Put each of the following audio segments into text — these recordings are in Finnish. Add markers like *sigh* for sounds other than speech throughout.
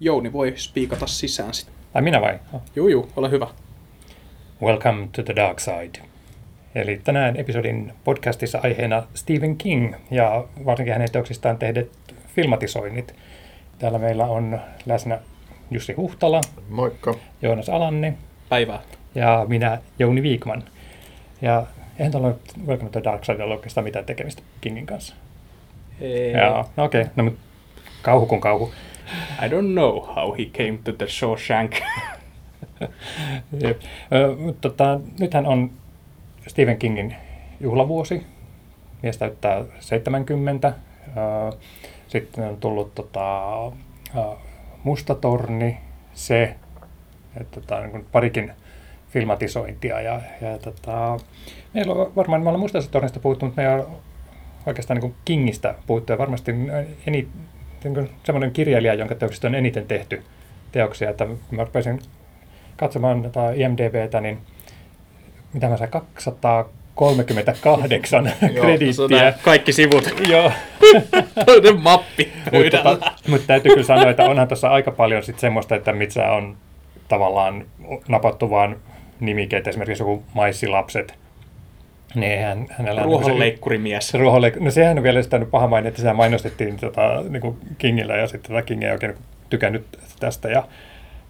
Jouni voi spiikata sisään sitten. Ai minä vai? Oh. Juu, juu, ole hyvä. Welcome to the dark side. Eli tänään episodin podcastissa aiheena Stephen King ja varsinkin hänen teoksistaan tehdyt filmatisoinnit. Täällä meillä on läsnä Jussi Huhtala, Moikka. Joonas Alanne Päivää. ja minä Jouni Viikman. Ja eihän tuolla nyt Welcome to the Dark Side ole oikeastaan mitään tekemistä Kingin kanssa. Ei. Joo, no okei, okay. no mutta kauhu kun kauhu. I don't know how he came to the Shawshank. *laughs* Tota, nythän on Stephen Kingin juhlavuosi. Mies täyttää 70. Ö, Sitten on tullut tota, Musta torni, se, että tota, niin parikin filmatisointia. Ja, ja tota, meillä on varmaan, me ollaan Mustasta tornista puhuttu, mutta me ei oikeastaan niin Kingistä puhuttu. Ja varmasti eni, semmoinen kirjailija, jonka teoksista on eniten tehty teoksia. Että mä rupesin katsomaan tota IMDBtä, niin mitä mä sain, 238 krediittiä. Kaikki sivut. *laughs* Joo, Toinen mappi mutta, pöydällä. tota, mutta täytyy kyllä sanoa, että onhan tuossa aika paljon sit semmoista, että mitä on tavallaan napattu vaan nimikeet, esimerkiksi joku maissilapset, niin eihän hänellä... on- Ruohonleikkurimies. se ruohonleik- No sehän on vielä sitä paha maine, että sehän mainostettiin tota, niin kuin Kingillä ja sitten tota King ei oikein niin kuin tykännyt tästä. Ja,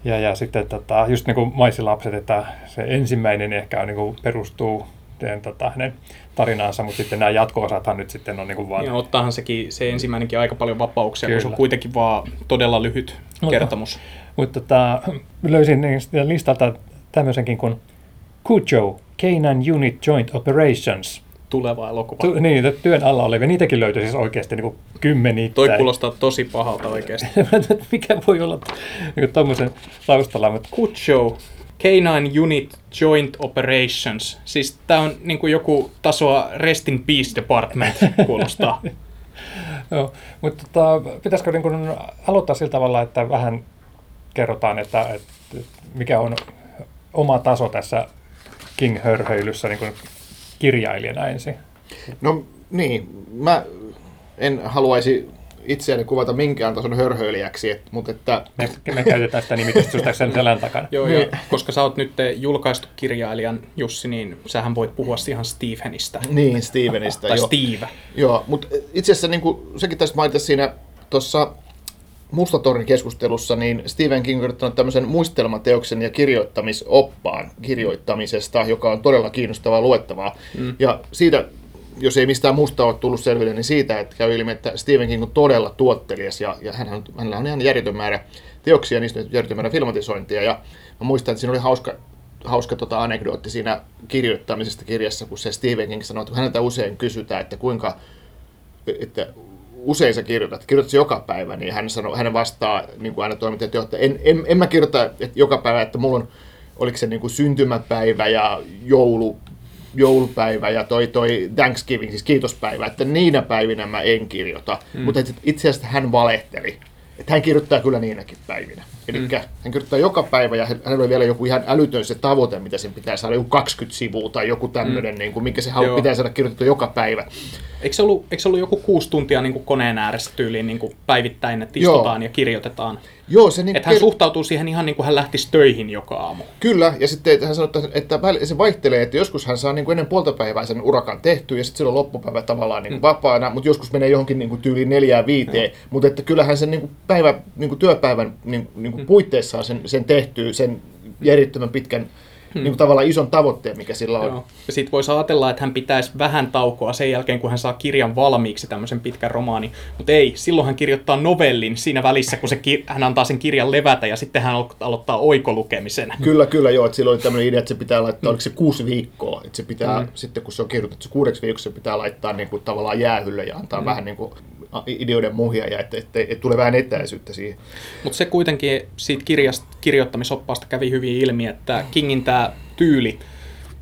ja, ja sitten tota, just niin kuin maisilapset, että se ensimmäinen ehkä on, niin kuin perustuu teen, tota, hänen tarinaansa, mutta sitten nämä jatko-osathan nyt sitten on niin kuin vaan... Ja ottaahan sekin, se ensimmäinenkin aika paljon vapauksia, kun se on Kyllä. kuitenkin vaan todella lyhyt Mutta- kertomus. Mutta tota, löysin niistä listalta tämmöisenkin kuin Cujo, Canine Unit Joint Operations. Tuleva elokuva. Tu- niin, työn alla olevia. Niitäkin löytyi siis oikeasti niin kymmeniä. Toi kuulostaa tosi pahalta oikeasti. *laughs* Mikä voi olla niin tuommoisen taustalla, mutta Kucho, Canine Unit Joint Operations. Siis tää on niinku joku tasoa Rest in Peace Department kuulostaa. *laughs* Joo, mutta tota, pitäisikö niin kuin aloittaa sillä tavalla, että vähän kerrotaan, että, että mikä on oma taso tässä King-hörhöilyssä niin kuin kirjailijana ensin. No niin, mä en haluaisi itseäni kuvata minkään tason hörhöilijäksi, et, mutta että Me, me käytetään sitä nimitystä just sen selän takana. Joo, Niin. ja koska sä oot nyt julkaistu kirjailijan Jussi, niin sähän voit puhua ihan Stephenistä. niin Stevenistä. Tai joo. Steve. Joo, mutta itse asiassa niin kuin sekin tästä mainita siinä tuossa Mustatornin keskustelussa, niin Stephen King on kirjoittanut tämmöisen muistelmateoksen ja kirjoittamisoppaan kirjoittamisesta, joka on todella kiinnostavaa luettavaa. Mm. Ja siitä, jos ei mistään muusta ole tullut selville, niin siitä, että käy ilmi, että Stephen King on todella tuottelias ja, ja hänellä, on, hänellä on ihan järjetön määrä teoksia ja niistä järjetön määrä filmatisointia. Ja mä muistan, että siinä oli hauska, hauska tota anekdootti siinä kirjoittamisesta kirjassa, kun se Stephen King sanoi, että häneltä usein kysytään, että kuinka että usein sä kirjoitat, kirjoitat joka päivä, niin hän, sanoo, hän vastaa niin kuin aina toimittajat, että en, en, en mä kirjoita että joka päivä, että mulla on, oliko se niin kuin syntymäpäivä ja joulu, joulupäivä ja toi, toi Thanksgiving, siis kiitospäivä, että niinä päivinä mä en kirjoita. Mm. Mutta itse asiassa hän valehteli. Että hän kirjoittaa kyllä niinäkin päivinä. Eli mm. hän kirjoittaa joka päivä ja hän- hänellä oli vielä joku ihan älytön se tavoite, mitä sen pitää saada, joku 20 sivua tai joku tämmöinen, mm. niin kuin, mikä se halu, pitää saada kirjoitettua joka päivä. Eikö se ollut, eikö se ollut joku kuusi tuntia niin kuin koneen ääressä tyyliin niin kuin päivittäin, että Joo. istutaan ja kirjoitetaan? Joo, se niin Että hän ker- suhtautuu siihen ihan niin kuin hän lähtisi töihin joka aamu. Kyllä, ja sitten hän sanoi, että, se vaihtelee, että joskus hän saa niin kuin ennen puolta päivää sen urakan tehtyä, ja sitten silloin loppupäivä tavallaan niin kuin vapaana, mutta joskus menee johonkin niin kuin tyyliin neljään viiteen, mutta että kyllähän sen niin kuin päivä, niin kuin työpäivän niin, niin kuin puitteissa on sen, sen tehtyä, sen järjettömän pitkän niin kuin tavallaan ison tavoitteen, mikä sillä on. Joo. Ja sitten voisi ajatella, että hän pitäisi vähän taukoa sen jälkeen, kun hän saa kirjan valmiiksi, tämmöisen pitkän romaanin. Mutta ei, silloin hän kirjoittaa novellin siinä välissä, kun se ki- hän antaa sen kirjan levätä ja sitten hän alo- aloittaa oikolukemisen. Kyllä, kyllä joo, että silloin oli tämmöinen idea, että se pitää laittaa, oliko se kuusi viikkoa, että se pitää, mm. sitten kun se on kirjoitettu se kuudeksi viikoksi, se pitää laittaa niin kuin, tavallaan jäähylle ja antaa mm. vähän niin kuin ideoiden muhia ja että, että, että, tulee vähän etäisyyttä siihen. Mutta se kuitenkin siitä kirjast, kirjoittamisoppaasta kävi hyvin ilmi, että Kingin tämä tyyli,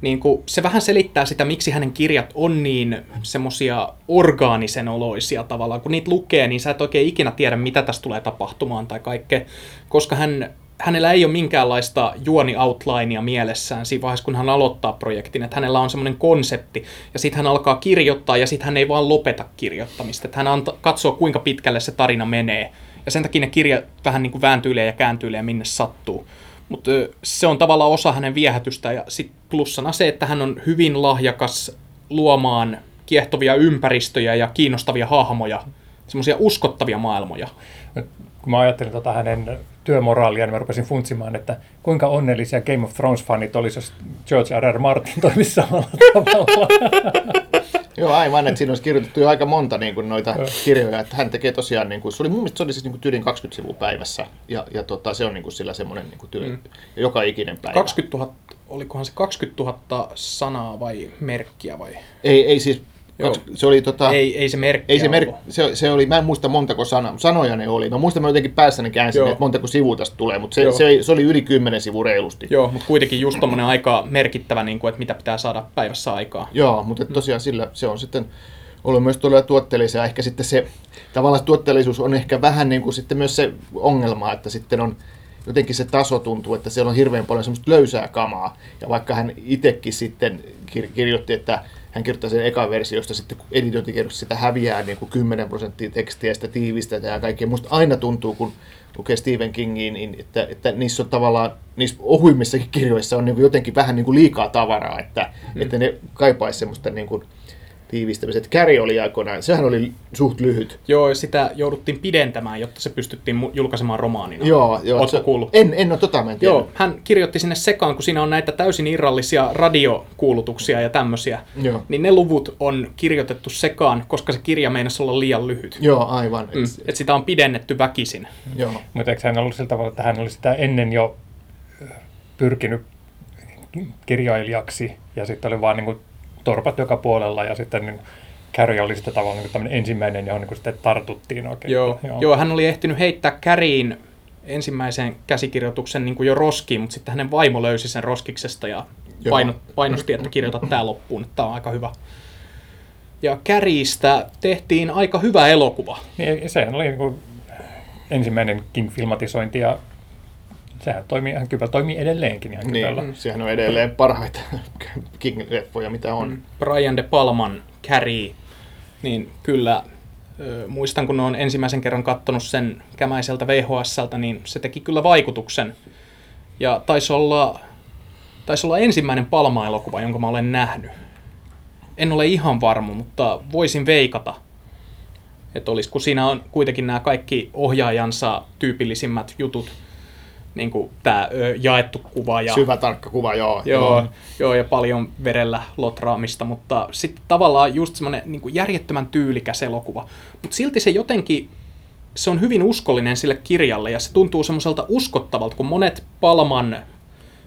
niin kuin, se vähän selittää sitä, miksi hänen kirjat on niin semmosia orgaanisen oloisia tavallaan. Kun niitä lukee, niin sä et oikein ikinä tiedä, mitä tässä tulee tapahtumaan tai kaikkea, koska hän, hänellä ei ole minkäänlaista juoni-outlinea mielessään siinä vaiheessa, kun hän aloittaa projektin, että hänellä on semmoinen konsepti, ja sitten hän alkaa kirjoittaa, ja sitten hän ei vaan lopeta kirjoittamista, että hän anta, katsoo, kuinka pitkälle se tarina menee, Ja sen takia ne kirjat vähän niin kuin vääntyilee ja kääntyilee minne sattuu. Mutta se on tavallaan osa hänen viehätystä ja sit plussana se, että hän on hyvin lahjakas luomaan kiehtovia ympäristöjä ja kiinnostavia hahmoja, semmoisia uskottavia maailmoja. Kun mä ajattelin tota hänen työmoraalia, niin mä rupesin funtsimaan, että kuinka onnellisia Game of Thrones-fanit olisi, jos George R. R. Martin toimisi samalla *laughs* tavalla. Joo, aivan, että siinä olisi kirjoitettu jo aika monta niin kuin noita kirjoja, että hän tekee tosiaan, niin kuin, se oli mun mielestä se oli siis niin kuin tyylin 20 sivua päivässä, ja, ja tota, se on niin kuin sillä semmoinen niin kuin tyyli, mm. joka ikinen päivä. 20 000, olikohan se 20 000 sanaa vai merkkiä vai? Ei, ei siis Kaksi, se oli tota, ei, ei se merkki ei se, mer- se, se, oli, mä en muista montako sana, sanoja ne oli. Mä muistan, mä jotenkin päässäni käänsin, Joo. että montako sivua tästä tulee, mutta se, se, se, oli yli kymmenen sivua reilusti. Joo, mutta kuitenkin just tommonen aika merkittävä, niin kuin, että mitä pitää saada päivässä aikaa. Joo, mutta tosiaan sillä se on sitten ollut myös todella tuotteellisia. Ehkä sitten se, tavallaan tuotteellisuus on ehkä vähän niin kuin sitten myös se ongelma, että sitten on jotenkin se taso tuntuu, että siellä on hirveän paljon semmoista löysää kamaa. Ja vaikka hän itsekin sitten kirjoitti, että hän kirjoittaa sen eka versiosta, sitten kun sitä häviää niin kuin 10 prosenttia tekstiä sitä tiivistetään ja kaikkea. Musta aina tuntuu, kun lukee Stephen Kingiin, niin että, että niissä on tavallaan, niissä ohuimmissakin kirjoissa on niin kuin jotenkin vähän niin kuin liikaa tavaraa, että, hmm. että ne kaipaisi semmoista niin kuin, tiivistämiset. Käri oli aikoinaan, sehän oli suht lyhyt. Joo, sitä jouduttiin pidentämään, jotta se pystyttiin julkaisemaan romaanina. Joo, joo. se, kuullut? En, en ole tota mä Joo, hän kirjoitti sinne sekaan, kun siinä on näitä täysin irrallisia radiokuulutuksia ja tämmöisiä. Joo. Niin ne luvut on kirjoitettu sekaan, koska se kirja meinasi olla liian lyhyt. Joo, aivan. Mm, et sitä on pidennetty väkisin. Joo. Mutta eikö hän ollut sillä tavalla, että hän oli sitä ennen jo pyrkinyt kirjailijaksi ja sitten oli vaan niin kuin torpat joka puolella ja sitten niin Carrie oli sitten tavallaan niin ensimmäinen, johon niin sitten tartuttiin oikein. Joo, joo. joo, hän oli ehtinyt heittää Käriin ensimmäisen käsikirjoituksen niin kuin jo roskiin, mutta sitten hänen vaimo löysi sen roskiksesta ja paino, painosti, että kirjoita tämä loppuun, että tämä on aika hyvä. Ja Käristä tehtiin aika hyvä elokuva. Niin, sehän oli niin kuin ensimmäinen King-filmatisointi ja sehän toimii ihan kyllä, toimii edelleenkin ihan niin, kyllä. sehän on edelleen parhaita *laughs* King-leffoja, mitä on. Mm. Brian De Palman Carrie, niin kyllä muistan, kun on ensimmäisen kerran katsonut sen kämäiseltä VHSltä, niin se teki kyllä vaikutuksen. Ja taisi olla, taisi olla ensimmäinen Palma-elokuva, jonka mä olen nähnyt. En ole ihan varma, mutta voisin veikata, että olisi, kun siinä on kuitenkin nämä kaikki ohjaajansa tyypillisimmät jutut – niin kuin tämä jaettu kuva. Ja, Syvä tarkka kuva, joo. Joo, joo. joo ja paljon verellä lotraamista, mutta sitten tavallaan just semmoinen niin järjettömän tyylikäs elokuva. Mutta silti se jotenkin, se on hyvin uskollinen sille kirjalle ja se tuntuu semmoiselta uskottavalta, kun monet Palman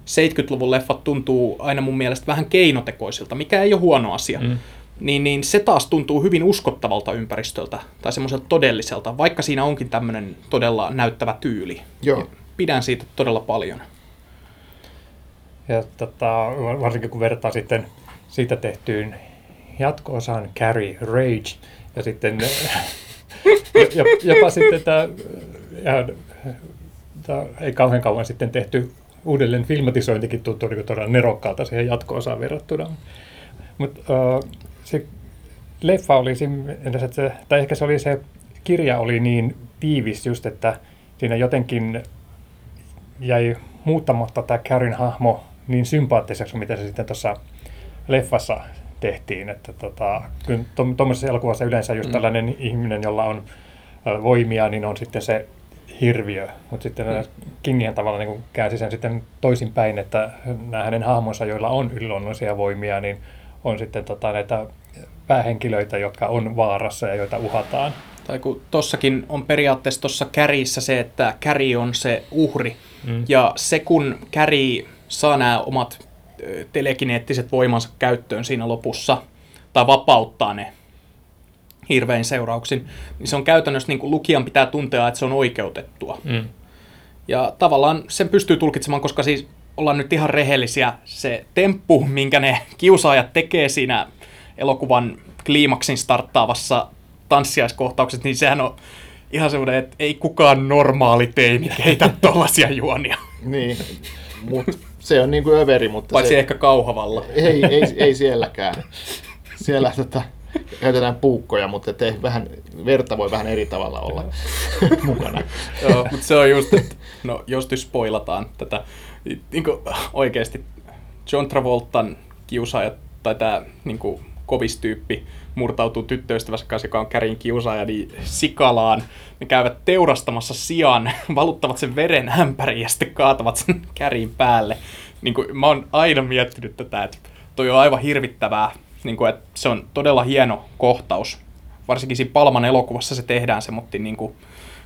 70-luvun leffat tuntuu aina mun mielestä vähän keinotekoisilta, mikä ei ole huono asia. Mm. Niin, niin se taas tuntuu hyvin uskottavalta ympäristöltä tai semmoiselta todelliselta, vaikka siinä onkin tämmöinen todella näyttävä tyyli. Joo pidän siitä todella paljon. Ja tota, varsinkin kun vertaa sitten siitä tehtyyn jatko-osaan Carry Rage ja sitten *laughs* jopa sitten tämä, tämä ei kauhean kauan sitten tehty uudelleen filmatisointikin tuntuu niin todella nerokkaalta siihen jatko-osaan verrattuna. Mutta uh, se leffa oli tai ehkä se oli se kirja oli niin tiivis just, että siinä jotenkin jäi muuttamatta tämä Karin hahmo niin sympaattiseksi, mitä se sitten tuossa leffassa tehtiin. Että tota, tuommoisessa elokuvassa yleensä just mm. tällainen ihminen, jolla on voimia, niin on sitten se hirviö. Mutta sitten mm. Kingien tavalla niin käänsi sen sitten toisinpäin, että nämä hänen hahmonsa, joilla on yliluonnollisia voimia, niin on sitten tota, näitä päähenkilöitä, jotka on vaarassa ja joita uhataan. Tai kun tossakin on periaatteessa tuossa kärissä se, että käri on se uhri, Mm. Ja se, kun Käri saa nämä omat telekineettiset voimansa käyttöön siinä lopussa, tai vapauttaa ne hirvein seurauksin, niin se on käytännössä niin kuin lukijan pitää tuntea, että se on oikeutettua. Mm. Ja tavallaan sen pystyy tulkitsemaan, koska siis ollaan nyt ihan rehellisiä, se temppu, minkä ne kiusaajat tekee siinä elokuvan kliimaksin starttaavassa tanssiaiskohtauksessa, niin sehän on ihan semmoinen, että ei kukaan normaali teini keitä *laughs* tollasia juonia. niin, mutta se on niin kuin överi, mutta Paitsi se... ehkä kauhavalla. ei, ei, ei sielläkään. Siellä tota, käytetään puukkoja, mutta te vähän, verta voi vähän eri tavalla olla *laughs* mukana. Joo, mutta se on just, että no, jos nyt spoilataan tätä, niin kuin, oikeasti John Travoltan kiusaaja tai tämä niin kuin, kovistyyppi murtautuu tyttöystävänsä kanssa, joka on kärin kiusaaja, niin sikalaan. Ne käyvät teurastamassa sian, *laughs* valuttavat sen veren ämpäriin ja sitten kaatavat sen käriin päälle. Niin kuin, mä oon aina miettinyt tätä, että toi on aivan hirvittävää. Niin kuin, että se on todella hieno kohtaus. Varsinkin siinä Palman elokuvassa se tehdään se, mutta niin kuin,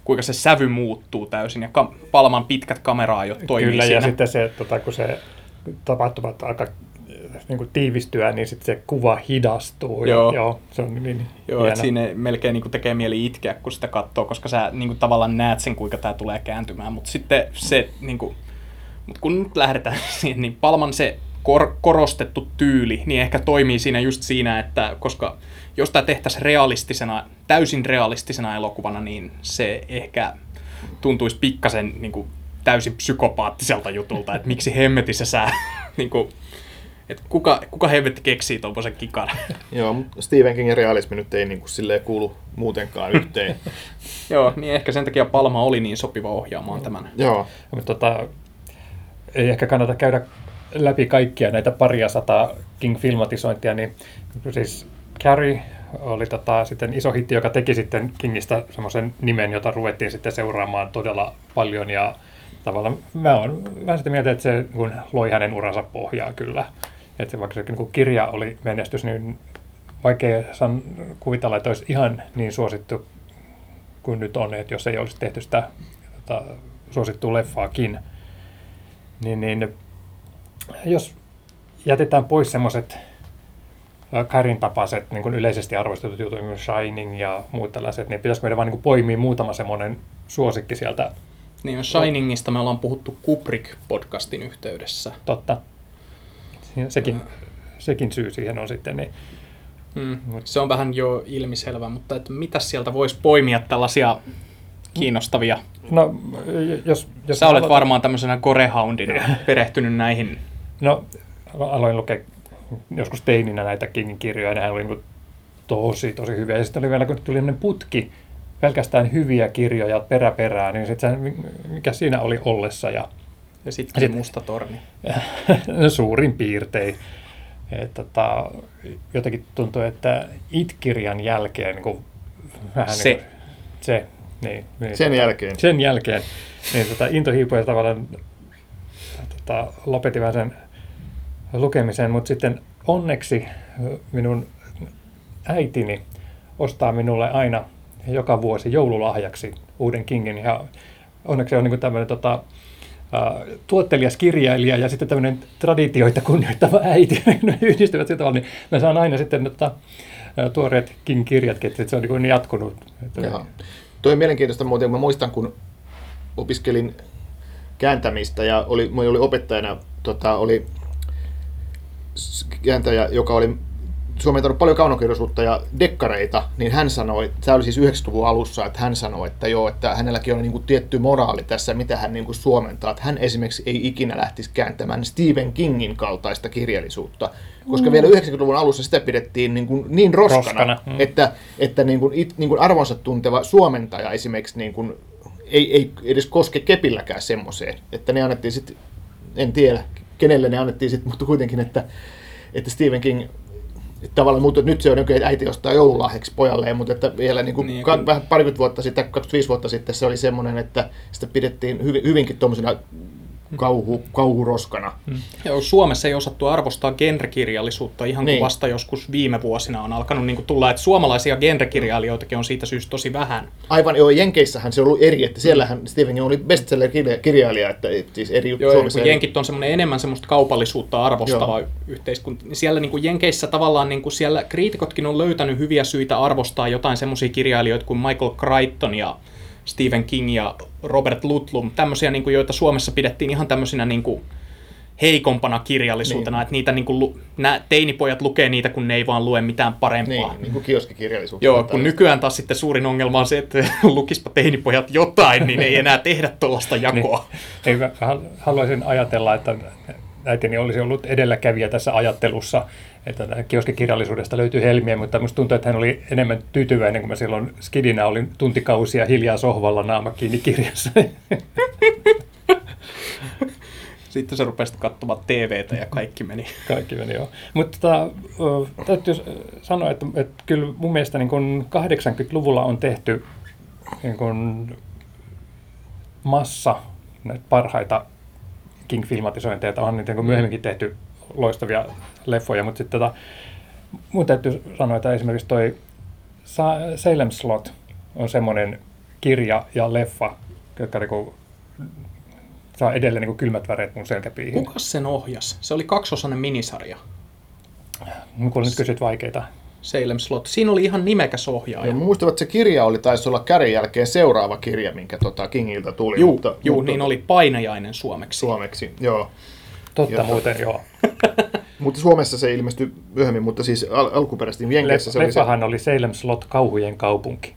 kuinka se sävy muuttuu täysin ja ka- Palman pitkät kameraajot toimii Kyllä, siinä. ja sitten se, tota, kun se tapahtumat alkaa niin kuin tiivistyä, niin sitten se kuva hidastuu. Joo. Ja, joo se on niin Joo, hieno. että siinä melkein niin kuin tekee mieli itkeä, kun sitä katsoo, koska sä niin kuin, tavallaan näet sen, kuinka tämä tulee kääntymään. Mutta sitten se, niin kuin, mut kun nyt lähdetään *laughs* siihen, niin Palman se kor- korostettu tyyli, niin ehkä toimii siinä just siinä, että koska jos tämä tehtäisiin realistisena, täysin realistisena elokuvana, niin se ehkä tuntuisi pikkasen niin kuin, täysin psykopaattiselta jutulta, että miksi hemmetissä sä, *laughs* niin kuin, että kuka, kuka hemmetti keksii tuommoisen kikan. *laughs* Joo, mutta Stephen Kingin realismi nyt ei niin kuin, silleen kuulu muutenkaan *laughs* yhteen. Joo, niin ehkä sen takia Palma oli niin sopiva ohjaamaan tämän. Joo, Mutta tota, ei ehkä kannata käydä läpi kaikkia näitä paria sataa King-filmatisointia, niin siis Carrie oli tota, sitten iso hitti, joka teki sitten Kingistä semmoisen nimen, jota ruvettiin sitten seuraamaan todella paljon ja tavallaan mä oon vähän sitä mieltä, että se kun loi hänen uransa pohjaa kyllä. Että vaikka se niin kuin kirja oli menestys, niin vaikea san, kuvitella, että olisi ihan niin suosittu kuin nyt on, että jos ei olisi tehty sitä tota, suosittua leffaakin, niin, niin jos jätetään pois semmoiset Karin tapaiset niin kuin yleisesti arvostetut jutut, myös Shining ja muut tällaiset, niin pitäisikö meidän vaan niin poimia muutama semmoinen suosikki sieltä Niin Shiningista me ollaan puhuttu Kubrick-podcastin yhteydessä. totta. Siinä Sekin, sekin syy siihen on sitten, niin Mm. Se on vähän jo ilmiselvä, mutta että mitä sieltä voisi poimia tällaisia kiinnostavia? no, jos, jos Sä olet aloitan- varmaan tämmöisenä gorehoundina perehtynyt näihin. No, aloin lukea joskus teininä näitä Kingin kirjoja, ja nehän oli niin tosi, tosi hyviä. Ja sitten oli vielä, kun tuli putki, pelkästään hyviä kirjoja peräperää, niin sitten mikä siinä oli ollessa, ja Ja sitten Sitten- Musta torni. *laughs* suurin piirtein. Et, tota, jotenkin tuntuu, että It-kirjan jälkeen niin kuin, vähän Se. Niin kuin, se, niin, niin, sen tota, jälkeen. sen jälkeen, niin tota, into hiipui ja tavallaan tota, lopetin vähän sen lukemisen, mutta sitten onneksi minun äitini ostaa minulle aina joka vuosi joululahjaksi uuden Kingin ja onneksi on niin tämmöinen tota, tuottelias kirjailija ja sitten tämmöinen traditioita kunnioittava äiti *laughs* ne yhdistyvät sillä tavalla, niin mä saan aina sitten tota, uh, tuoreet King-kirjatkin, että se on niin, niin jatkunut. Että, Jaha. Toi on mielenkiintoista muuten, mä muistan kun opiskelin kääntämistä ja oli, oli opettajana tota, oli kääntäjä, joka oli suomentanut paljon kaunokirjallisuutta ja dekkareita, niin hän sanoi, tämä oli siis 90-luvun alussa, että hän sanoi, että joo, että hänelläkin on niin kuin tietty moraali tässä, mitä hän niin kuin suomentaa, että hän esimerkiksi ei ikinä lähtisi kääntämään Stephen Kingin kaltaista kirjallisuutta, koska vielä 90-luvun alussa sitä pidettiin niin, kuin niin roskana, Roskana, mm. että, että niin kuin, it, niin kuin arvonsa tunteva suomentaja esimerkiksi niin kuin, ei, ei edes koske kepilläkään semmoiseen, että ne annettiin sitten, en tiedä kenelle ne annettiin sitten, mutta kuitenkin, että, että Stephen King että tavallaan mutta nyt se on nykyään, että äiti ostaa joululahjaksi pojalleen, mutta että vielä niin kuin Niin, ka- vähän parikymmentä vuotta sitten, 25 vuotta sitten se oli semmoinen, että sitä pidettiin hyvin, hyvinkin tuommoisena kauhu, kauhuroskana. Joo, Suomessa ei osattu arvostaa genrekirjallisuutta ihan Niin. kuin vasta joskus viime vuosina on alkanut niin kuin tulla, että suomalaisia genrekirjailijoitakin on siitä syystä tosi vähän. Aivan joo, Jenkeissähän se on ollut eri, että siellähän Stephen King oli bestseller-kirjailija, että et siis eri Joo, Suomessa eri- jenkit on semmoinen enemmän semmoista kaupallisuutta arvostava yhteiskunta. niin Siellä niin kuin jenkeissä tavallaan niin kuin siellä kriitikotkin on löytänyt hyviä syitä arvostaa jotain semmoisia kirjailijoita kuin Michael Crichton ja Stephen King ja Robert Ludlum, tämmöisiä, niin kuin, joita Suomessa pidettiin ihan tämmöisinä niin kuin heikompana kirjallisuutena, Niin. että niitä niin kuin, nämä teinipojat lukee niitä, kun ne ei vaan lue mitään parempaa. Niin, niin kuin kioskikirjallisuutta. Joo, kun tällaista. nykyään taas sitten suurin ongelma on se, että *laughs* lukispa teinipojat jotain, niin ei enää tehdä tuollaista jakoa. Ei, mä hal- haluaisin ajatella, että äitini olisi ollut edelläkävijä tässä ajattelussa, että kioskikirjallisuudesta löytyy helmiä, mutta minusta tuntuu, että hän oli enemmän tyytyväinen, kun mä silloin skidinä olin tuntikausia hiljaa sohvalla naama kiinni kirjassa. Sitten sä rupesit katsomaan TVtä ja kaikki meni. Kaikki meni, joo. Mutta tota, täytyy sanoa, että, että kyllä mun mielestä niin kun 80-luvulla on tehty niin kun massa näitä parhaita King-filmatisointeja. On niitä niin myöhemminkin tehty loistavia leffoja, mutta sitten tota, mun täytyy sanoa, että esimerkiksi toi Salem Slot on semmoinen kirja ja leffa, jotka niin saa edelleen niin kylmät väreet mun selkäpiihin. Kuka sen ohjas? Se oli kaksosainen minisarja. Kun nyt kysyt vaikeita. Salem Slot. Siinä oli ihan nimekäs ohjaaja. Ja muistan, että se kirja oli, taisi olla kärin jälkeen seuraava kirja, minkä tota Kingiltä tuli. Juu, mutta, juu mutta, niin oli Painajainen suomeksi. Suomeksi, joo. Totta ja, muuten, joo. *laughs* mutta Suomessa se ilmestyi myöhemmin, mutta siis al- alkuperäisesti Jenkeissä se oli se... oli Salem Slot, kauhujen kaupunki.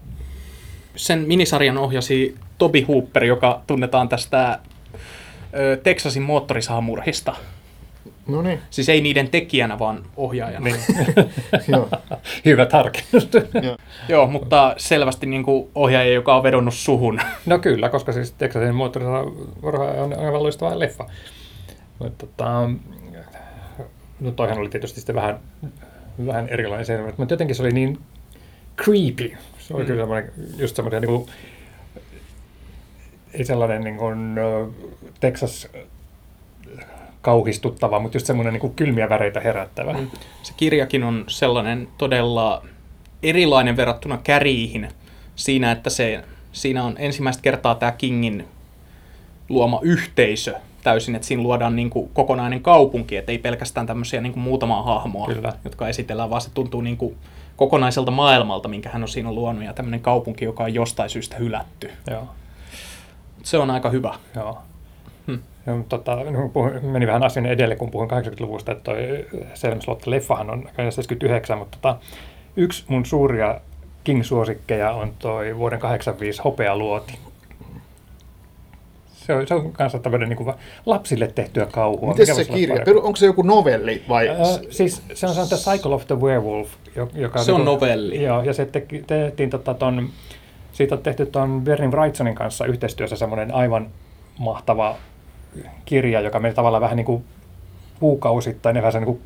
Sen minisarjan ohjasi Toby Hooper, joka tunnetaan tästä ö, Texasin moottorisahamurhista. No niin. Siis ei niiden tekijänä, vaan ohjaajana. Niin. *laughs* *laughs* Hyvä tarkennus. Joo, mutta selvästi niin kuin ohjaaja, joka on vedonnut suhun. No kyllä, koska siis Texasin moottorisahamurha on aivan loistava leffa. Mutta tota, no toihan oli tietysti sitten vähän, vähän erilainen se, mutta jotenkin se oli niin creepy. Se oli mm. kyllä semmoinen, just semmoinen niin kuin, ei sellainen niin kuin, Texas kauhistuttava, mutta just semmoinen niin kuin kylmiä väreitä herättävä. Mm. Se kirjakin on sellainen todella erilainen verrattuna käriihin siinä, että se, siinä on ensimmäistä kertaa tämä Kingin luoma yhteisö täysin, että siinä luodaan niin kuin kokonainen kaupunki, että ei pelkästään tämmöisiä niin kuin muutamaa hahmoa, Kyllä. jotka esitellään, vaan se tuntuu niin kuin kokonaiselta maailmalta, minkä hän on siinä luonut, ja tämmöinen kaupunki, joka on jostain syystä hylätty. Joo. Se on aika hyvä. Joo. Hmm. Ja, tota, puhuin, meni vähän asian edelle, kun puhuin 80-luvusta, että toi Salem Slot-leffahan on 79, mutta tota, yksi mun suuria King-suosikkeja on toi vuoden 85 Hopealuoti. Se on, se on kanssa tämmöinen niin kuin lapsille tehtyä kauhua. Miten se kirja? Parempi? Onko se joku novelli vai? Äh, siis se on se Cycle of the Werewolf. Joka se on niin kuin, novelli. Joo, ja se tehtiin te, tota, ton, siitä on tehty tuon Bernie Wrightsonin kanssa yhteistyössä semmoinen aivan mahtava kirja, joka meni tavallaan vähän niin kuin kuukausittain, ja vähän se niin kuin,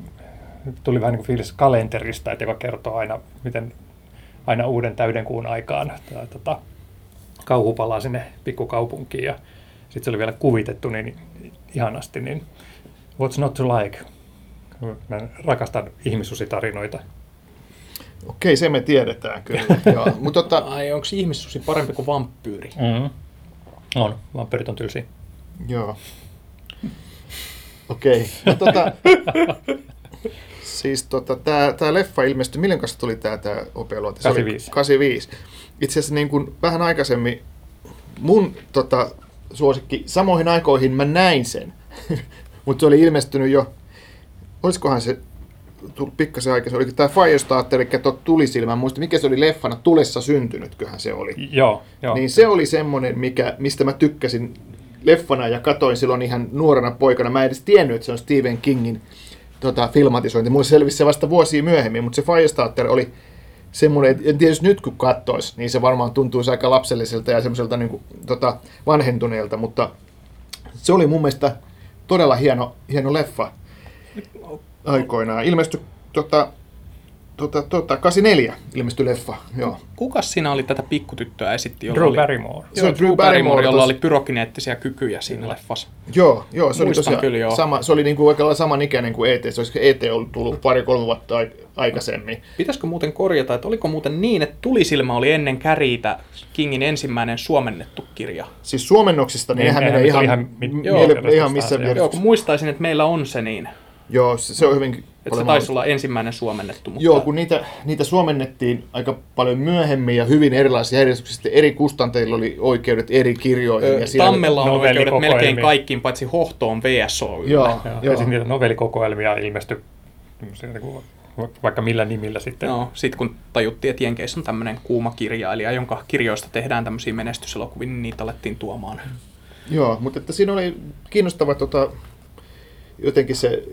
tuli vähän niin kuin fiilis kalenterista, että joka kertoo aina, miten aina uuden täydenkuun aikaan tämä, tota, kauhu palaa sinne pikkukaupunkiin, ja sitten se oli vielä kuvitettu niin ihanasti, niin what's not to like? Mä rakastan ihmissusitarinoita. Okei, se me tiedetään kyllä. *laughs* Joo, mutta tota... Ai, onko ihmissusi parempi kuin vampyyri? Mm-hmm. On, vampyyrit on tylsiä. Joo. Okei. No, tota, *laughs* siis tota, tämä tää leffa ilmestyi, milloin kanssa tuli tämä tää Opeluoti? 85. 85. Itse asiassa niin kuin vähän aikaisemmin mun tota, suosikki, samoihin aikoihin mä näin sen, *laughs* mutta se oli ilmestynyt jo, olisikohan se tullut pikkasen aikaisemmin, oliko tämä Firestarter, eli tulisilmä, muista mikä se oli leffana, Tulessa syntynytköhän se oli. Joo, joo. Niin se oli semmoinen, mikä, mistä mä tykkäsin leffana ja katoin silloin ihan nuorena poikana. Mä en edes tiennyt, että se on Stephen Kingin tota, filmatisointi. Mulle selvisi se vasta vuosia myöhemmin, mutta se Firestarter oli semmoinen, en tiedä jos nyt kun kattois, niin se varmaan tuntuisi aika lapselliselta ja semmoiselta niin kuin, tota, vanhentuneelta, mutta se oli mun mielestä todella hieno, hieno leffa aikoinaan. Ilmestyi tota, tota, tota, 84 ilmestyi leffa, joo. Kukas siinä oli tätä pikkutyttöä esitti? Drew oli, Barrymore. Se on Drew Barrymore, jolla oli pyrokineettisiä kykyjä siinä leffassa. Joo, joo se Muistan oli tosiaan kyllä, joo. sama, se oli niinku oikealla saman ikäinen kuin ET, se olisi ET ollut tullut pari-kolme vuotta aikaisemmin. Pitäisikö muuten korjata, että oliko muuten niin, että Tulisilmä oli ennen Käriitä Kingin ensimmäinen suomennettu kirja? Siis suomennoksista, niin, niin eihän menee ihan, ihan, joo, ihan missä Joo, kun muistaisin, että meillä on se niin. Joo, se, se on hyvin että se taisi olla ensimmäinen suomennettu. Mutta... Joo, kun niitä, niitä suomennettiin aika paljon myöhemmin ja hyvin erilaisissa järjestyksissä. Eri kustanteilla oli oikeudet eri kirjoihin. Öö, ja siellä Tammella on oikeudet melkein kaikkiin, paitsi Hohtoon VSO. Joo, joo. joo. Ja sitten niitä novellikokoelmia ilmestyi niinku vaikka millä nimillä sitten. Joo, sitten kun tajuttiin, että Jenkeissä on tämmöinen kuuma kirjailija, jonka kirjoista tehdään tämmöisiä menestyselokuvia, niin niitä alettiin tuomaan. Joo, mutta että siinä oli kiinnostava tota, jotenkin se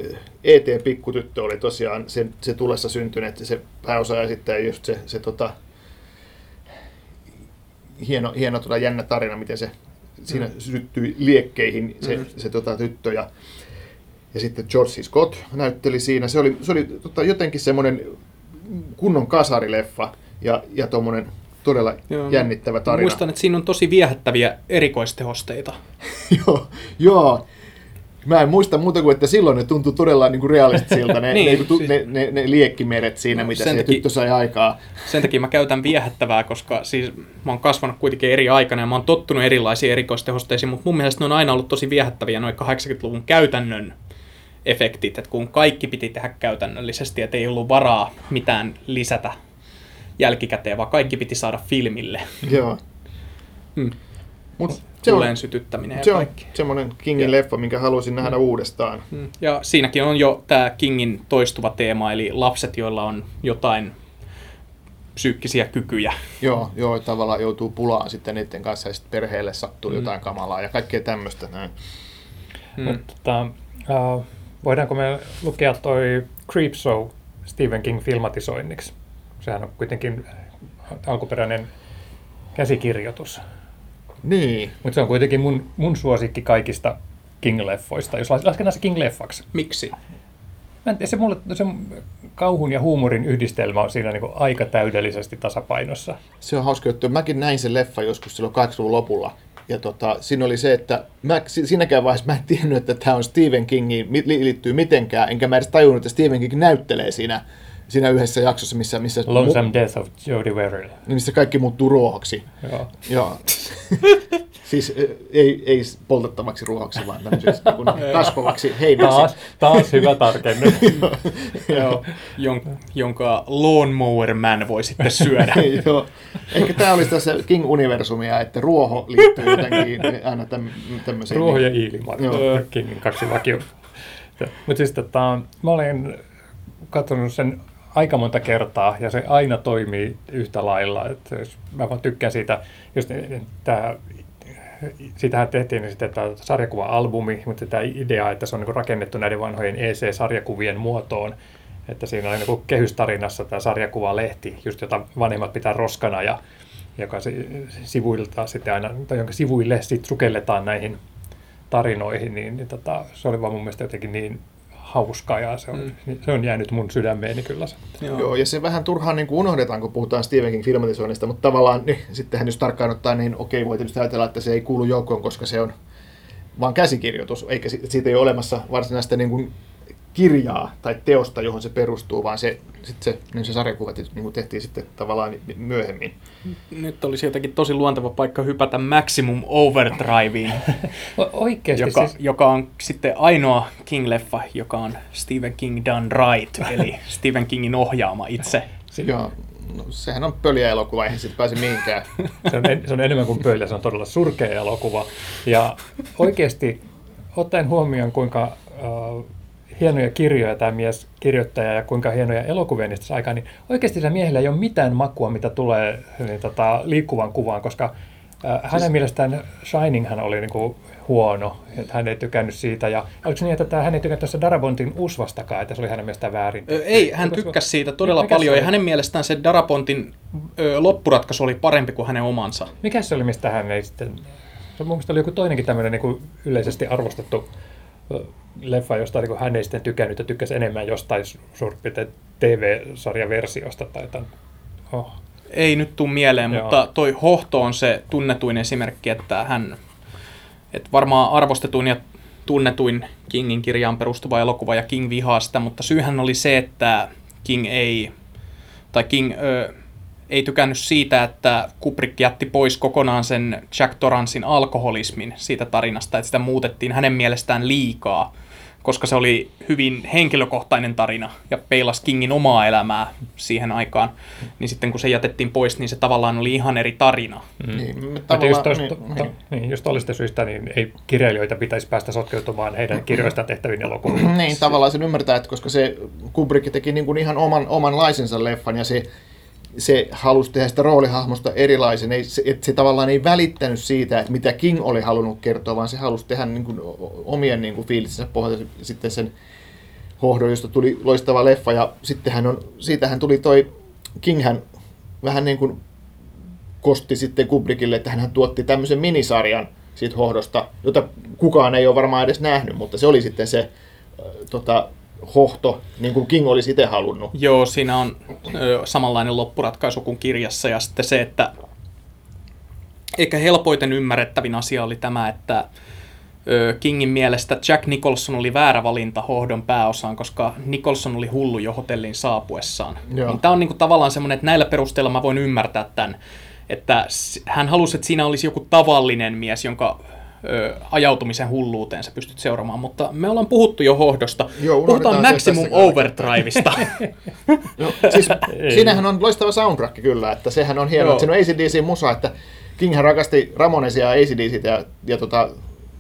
ET-pikkutyttö oli tosiaan se, se tulessa syntynyt, se pääosa esittää just se, se tota, hieno, hieno tota jännä tarina, miten se siinä mm. syttyi liekkeihin se, mm. se, se tota, tyttö ja, ja sitten George C. Scott näytteli siinä. Se oli, se oli tota, jotenkin semmoinen kunnon kasarileffa ja, ja tuommoinen todella joo, jännittävä tarina. Muistan, että siinä on tosi viehättäviä erikoistehosteita. *laughs* joo, joo. Mä en muista muuta kuin, että silloin ne tuntui todella niin kuin realistisilta, ne, *laughs* niin, ne, siis... ne, ne, ne liekkimeret siinä, no, mitä se takia, tyttö sai aikaa. Sen takia mä käytän viehättävää, koska siis mä oon kasvanut kuitenkin eri aikana ja mä oon tottunut erilaisiin erikoistehosteisiin, mutta mun mielestä ne on aina ollut tosi viehättäviä noin 80-luvun käytännön efektit, että kun kaikki piti tehdä käytännöllisesti, että ei ollut varaa mitään lisätä jälkikäteen, vaan kaikki piti saada filmille. Joo. Hmm. Mut se on, sytyttäminen ja se kaikki. on semmoinen Kingin ja. leffa, minkä halusin nähdä mm. uudestaan. Mm. Ja siinäkin on jo tämä Kingin toistuva teema, eli lapset, joilla on jotain psyykkisiä kykyjä. Joo, joo tavallaan joutuu pulaan sitten niiden kanssa ja sitten perheelle sattuu mm. jotain kamalaa ja kaikkea tämmöistä näin. Mm. Mutta, tota, uh, voidaanko me lukea toi Creep Show Stephen King filmatisoinniksi? Sehän on kuitenkin alkuperäinen käsikirjoitus. Niin. Mutta se on kuitenkin mun, mun suosikki kaikista King-leffoista, jos lasketaan se King-leffaksi. Miksi? Mä en tiedä, se, mulle, se kauhun ja huumorin yhdistelmä on siinä niin aika täydellisesti tasapainossa. Se on hauska juttu. Mäkin näin sen leffa joskus silloin 80-luvun lopulla. Ja tota, siinä oli se, että mä, siinäkään vaiheessa mä en tiennyt, että tämä on Stephen Kingiin liittyy mitenkään, enkä mä edes tajunnut, että Stephen King näyttelee siinä siinä yhdessä jaksossa, missä... missä Lonesome mu- Death of Jodie. Niin missä kaikki muuttuu ruohoksi. Joo. Joo. *laughs* siis ei, ei poltettavaksi ruohoksi, vaan tämmöiseksi *laughs* niin kasvavaksi heinaksi. Taas, taas hyvä tarkennus. *laughs* Joo. Jon, jonka Lawnmower Man voi sitten syödä. Joo. Ehkä tämä olisi tässä King-universumia, että ruoho liittyy jotenkin aina tämmöiseen. Ruoho ja ilma. Kingin kaksi vakio. Mutta siis tota, mä olin katsonut sen aika monta kertaa ja se aina toimii yhtä lailla. Että mä vaan tykkään siitä, just tämä sitähän tehtiin niin sitten tämä sarjakuva-albumi, mutta tämä idea, että se on niin rakennettu näiden vanhojen EC-sarjakuvien muotoon, että siinä on niin kehystarinassa tämä sarjakuvalehti, just jota vanhemmat pitää roskana ja joka sivuilta sitten aina, tai jonka sivuille sitten sukelletaan näihin tarinoihin, niin, niin tota, se oli vaan mun mielestä jotenkin niin hauska ja se on, mm. se on jäänyt mun sydämeeni kyllä. Joo. Joo, ja se vähän turhaan niin kuin unohdetaan, kun puhutaan Stephen King filmatisoinnista, mutta tavallaan niin, sittenhän jos tarkkaan ottaa, niin okei, voi tietysti ajatella, että se ei kuulu joukkoon, koska se on vaan käsikirjoitus, eikä siitä ei ole olemassa varsinaista niin kuin kirjaa tai teosta, johon se perustuu, vaan se, sit se, niin se sarjakuvat niin kuin tehtiin sitten tavallaan myöhemmin. Nyt olisi jotenkin tosi luonteva paikka hypätä Maximum Overdriveen, *laughs* Oikeasti joka, siis... joka on sitten ainoa King-leffa, joka on Stephen King done right, *laughs* eli Stephen Kingin ohjaama itse. Joo, no, sehän on pöliä elokuva, eihän siitä pääse mihinkään. se, on, en, se on enemmän kuin pöliä, se on todella surkea elokuva. Ja oikeasti, ottaen huomioon, kuinka uh, hienoja kirjoja tämä mies kirjoittaja ja kuinka hienoja elokuvia niistä aikaan, niin oikeasti sillä miehellä ei ole mitään makua, mitä tulee niin, tota, liikkuvan kuvaan, koska äh, hänen siis... mielestään Shining hän oli niin kuin, huono, että hän ei tykännyt siitä. Ja oliko niin, että tämä, hän ei tykännyt tässä Darabontin usvastakaan, että se oli hänen mielestään väärin? Ö, ei, hän tykkäsi siitä todella Mikä paljon ja hänen mielestään se Darabontin ö, loppuratkaisu oli parempi kuin hänen omansa. Mikä se oli, mistä hän ei sitten... Se mun mielestä oli joku toinenkin tämmöinen niin kuin yleisesti arvostettu leffa, josta niin hän ei sitten tykännyt ja tykkäsi enemmän jostain suurin TV-sarjaversiosta tai jotain. Oh. Ei nyt tule mieleen, Joo. mutta toi Hohto on se tunnetuin esimerkki, että hän että varmaan arvostetuin ja tunnetuin Kingin kirjaan perustuva elokuva ja King vihaa sitä, mutta syyhän oli se, että King ei, tai King ö, ei tykännyt siitä, että Kubrick jätti pois kokonaan sen Jack Torransin alkoholismin siitä tarinasta, että sitä muutettiin hänen mielestään liikaa, koska se oli hyvin henkilökohtainen tarina ja peilasi Kingin omaa elämää siihen aikaan. Niin sitten kun se jätettiin pois, niin se tavallaan oli ihan eri tarina. Mm. Niin, just, tosta, niin, to, niin. niin, just tollista syistä niin ei kirjailijoita pitäisi päästä sotkeutumaan heidän kirjoistaan tehtäviin elokuviin. niin, tavallaan sen ymmärtää, että koska se Kubrick teki niin kuin ihan oman, omanlaisensa leffan ja se se halusi tehdä sitä roolihahmosta erilaisen, ei, se, että se tavallaan ei välittänyt siitä, että mitä King oli halunnut kertoa, vaan se halusi tehdä niin kuin, omien niin kuin, fiilitsensä pohjalta sitten sen hohdon, josta tuli loistava leffa, ja sittenhän on, siitähän tuli toi Kinghän vähän niin kuin kosti sitten Kubrickille, että hän tuotti tämmöisen minisarjan siitä hohdosta, jota kukaan ei ole varmaan edes nähnyt, mutta se oli sitten se tota, hohto, niin kuin King olisi itse halunnut. Joo, siinä on ö, samanlainen loppuratkaisu kuin kirjassa ja sitten se, että ehkä helpoiten ymmärrettävin asia oli tämä, että ö, Kingin mielestä Jack Nicholson oli väärä valinta hohdon pääosaan, koska Nicholson oli hullu jo hotellin saapuessaan. Joo. Niin tämä on niinku tavallaan semmoinen, että näillä perusteilla mä voin ymmärtää tämän, että hän halusi, että siinä olisi joku tavallinen mies, jonka ö, ajautumisen hulluuteen sä pystyt seuraamaan, mutta me ollaan puhuttu jo hohdosta. Joo, Puhutaan Maximum. Overdriveista. *laughs* No, siis *laughs* siinähän on loistava soundtrack kyllä, että sehän on hieno, että siinä on ACDC-musa, että Kinghän rakasti Ramonesia ja ACDCtä ja, ja tota,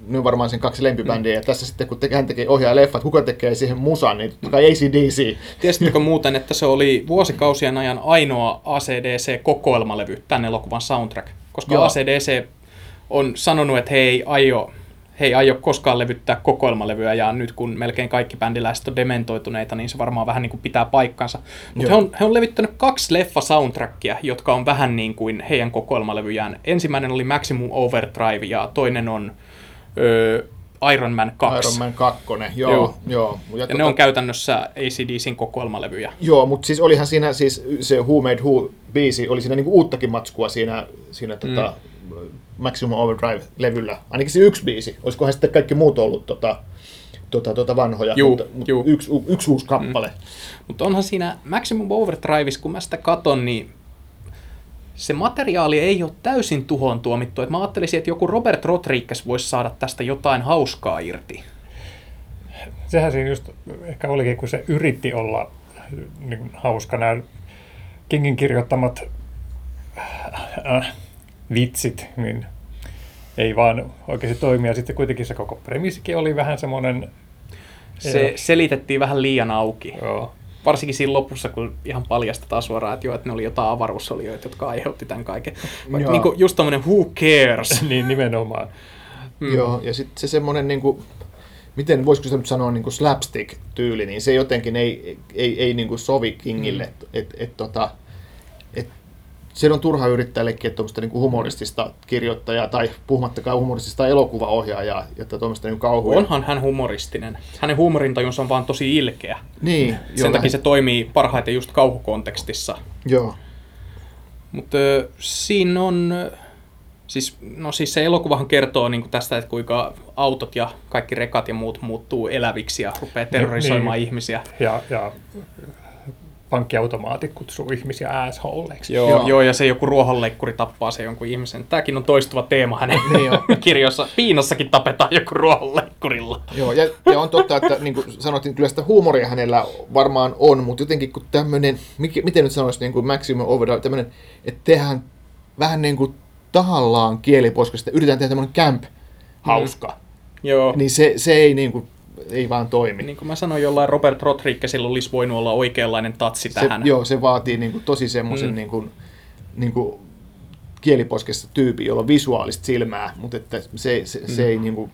ne on varmaan sen kaksi lempibändiä, ja tässä sitten kun te, hän tekee ohjaa leffat, kuka tekee siihen musan, niin totta kai ACDC. Tiesittekö muuten, että se oli vuosikausien ajan ainoa ACDC-kokoelmalevy, tämän elokuvan soundtrack? Koska Joo. ACDC on sanonut, että he ei aio, he ei aio koskaan levyttää kokoelmalevyä, ja nyt kun melkein kaikki bändiläiset on dementoituneita, niin se varmaan vähän niin kuin pitää paikkansa. Mutta he on, he on levittänyt kaksi leffa-soundtrackia, jotka on vähän niin kuin heidän kokoelmalevyjään. Ensimmäinen oli Maximum Overdrive, ja toinen on ö, Iron Man 2. Iron Man 2, joo, Joo. joo. Ja, Ja ne on käytännössä ACDCin kokoelmalevyjä. Joo, mutta siis olihan siinä siis se Who Made Who biisi, oli siinä niinku uuttakin matskua siinä, siinä tota, Maximum Overdrive-levyllä. Ainakin se yksi biisi. Olisikohan sitten kaikki muut ollut tota, tota, tota vanhoja, Juu, mutta, mutta juu. Yksi, yksi uusi kappale. Mutta onhan siinä Maximum Overdriveissa, kun mä sitä katon, niin se materiaali ei ole täysin tuhoon tuomittu. Et mä ajattelisin, että joku Robert Rodriguez voisi saada tästä jotain hauskaa irti. Sehän siinä just ehkä olikin, kun se yritti olla niin kuin hauska. Nämä Kingin kirjoittamat äh, vitsit, niin ei vaan oikeasti toimia. Sitten kuitenkin se koko premissikin oli vähän semmoinen... Se Joo. selitettiin vähän liian auki. Joo. Varsinkin siinä lopussa, kun ihan paljastetaan suoraan, että, joo, että ne oli jotain avaruusolioita, jotka aiheutti tämän kaiken. Vaikka *laughs* Joo. niin kuin just tommonen who cares. *laughs* niin nimenomaan. Mm. Joo, ja sitten se semmoinen, niinku, miten voisiko sitä nyt sanoa, niinku slapstick-tyyli, niin se jotenkin ei, ei, ei niinku sovi Kingille. Mm. Et, et, tota, se on turha yrittää leikkiä tuommoista niinku humoristista kirjoittajaa tai puhumattakaan humoristista elokuvaohjaajaa, että tuommoista niinku kauhuja. Onhan hän humoristinen. Hänen huumorintajunsa on vaan tosi ilkeä. Niin, Sen joo, takia se toimii parhaiten just kauhukontekstissa. Joo, Mutta siinä on, siis, no siis se elokuvahan kertoo niin tästä, että kuinka autot ja kaikki rekat ja muut muuttuu eläviksi ja rupeaa terrorisoimaan Niin. ihmisiä. Ja, ja pankkiautomaatit kutsuu ihmisiä assholeiksi. Joo, Joo. joo. ja se joku ruohonleikkuri tappaa se jonkun ihmisen. Tämäkin on toistuva teema hänen Niin *laughs* kirjoissa. Piinassakin tapetaan joku ruohonleikkurilla. Joo, ja, ja on totta, että niin kuin sanottiin, kyllä sitä huumoria hänellä varmaan on, mutta jotenkin kun tämmöinen, miten nyt sanoisi, niin kuin Maximum Overdrive, tämmöinen, että tehdään vähän niin kuin tahallaan kieli pois, kun sitä yritetään tehdä tämmöinen camp hauska, Joo. niin se, se ei niin kuin, ei vaan toimi. Niin kuin mä sanoin, jollain Robert Rodriguezilla olisi voinut olla oikeanlainen tatsi se, tähän. joo, se vaatii niin kuin, tosi semmoisen Mm. niin kuin, niin kuin kieliposkessa tyyppi, jolla on visuaalista silmää, mutta että se, se, se, Mm. ei niin kuin,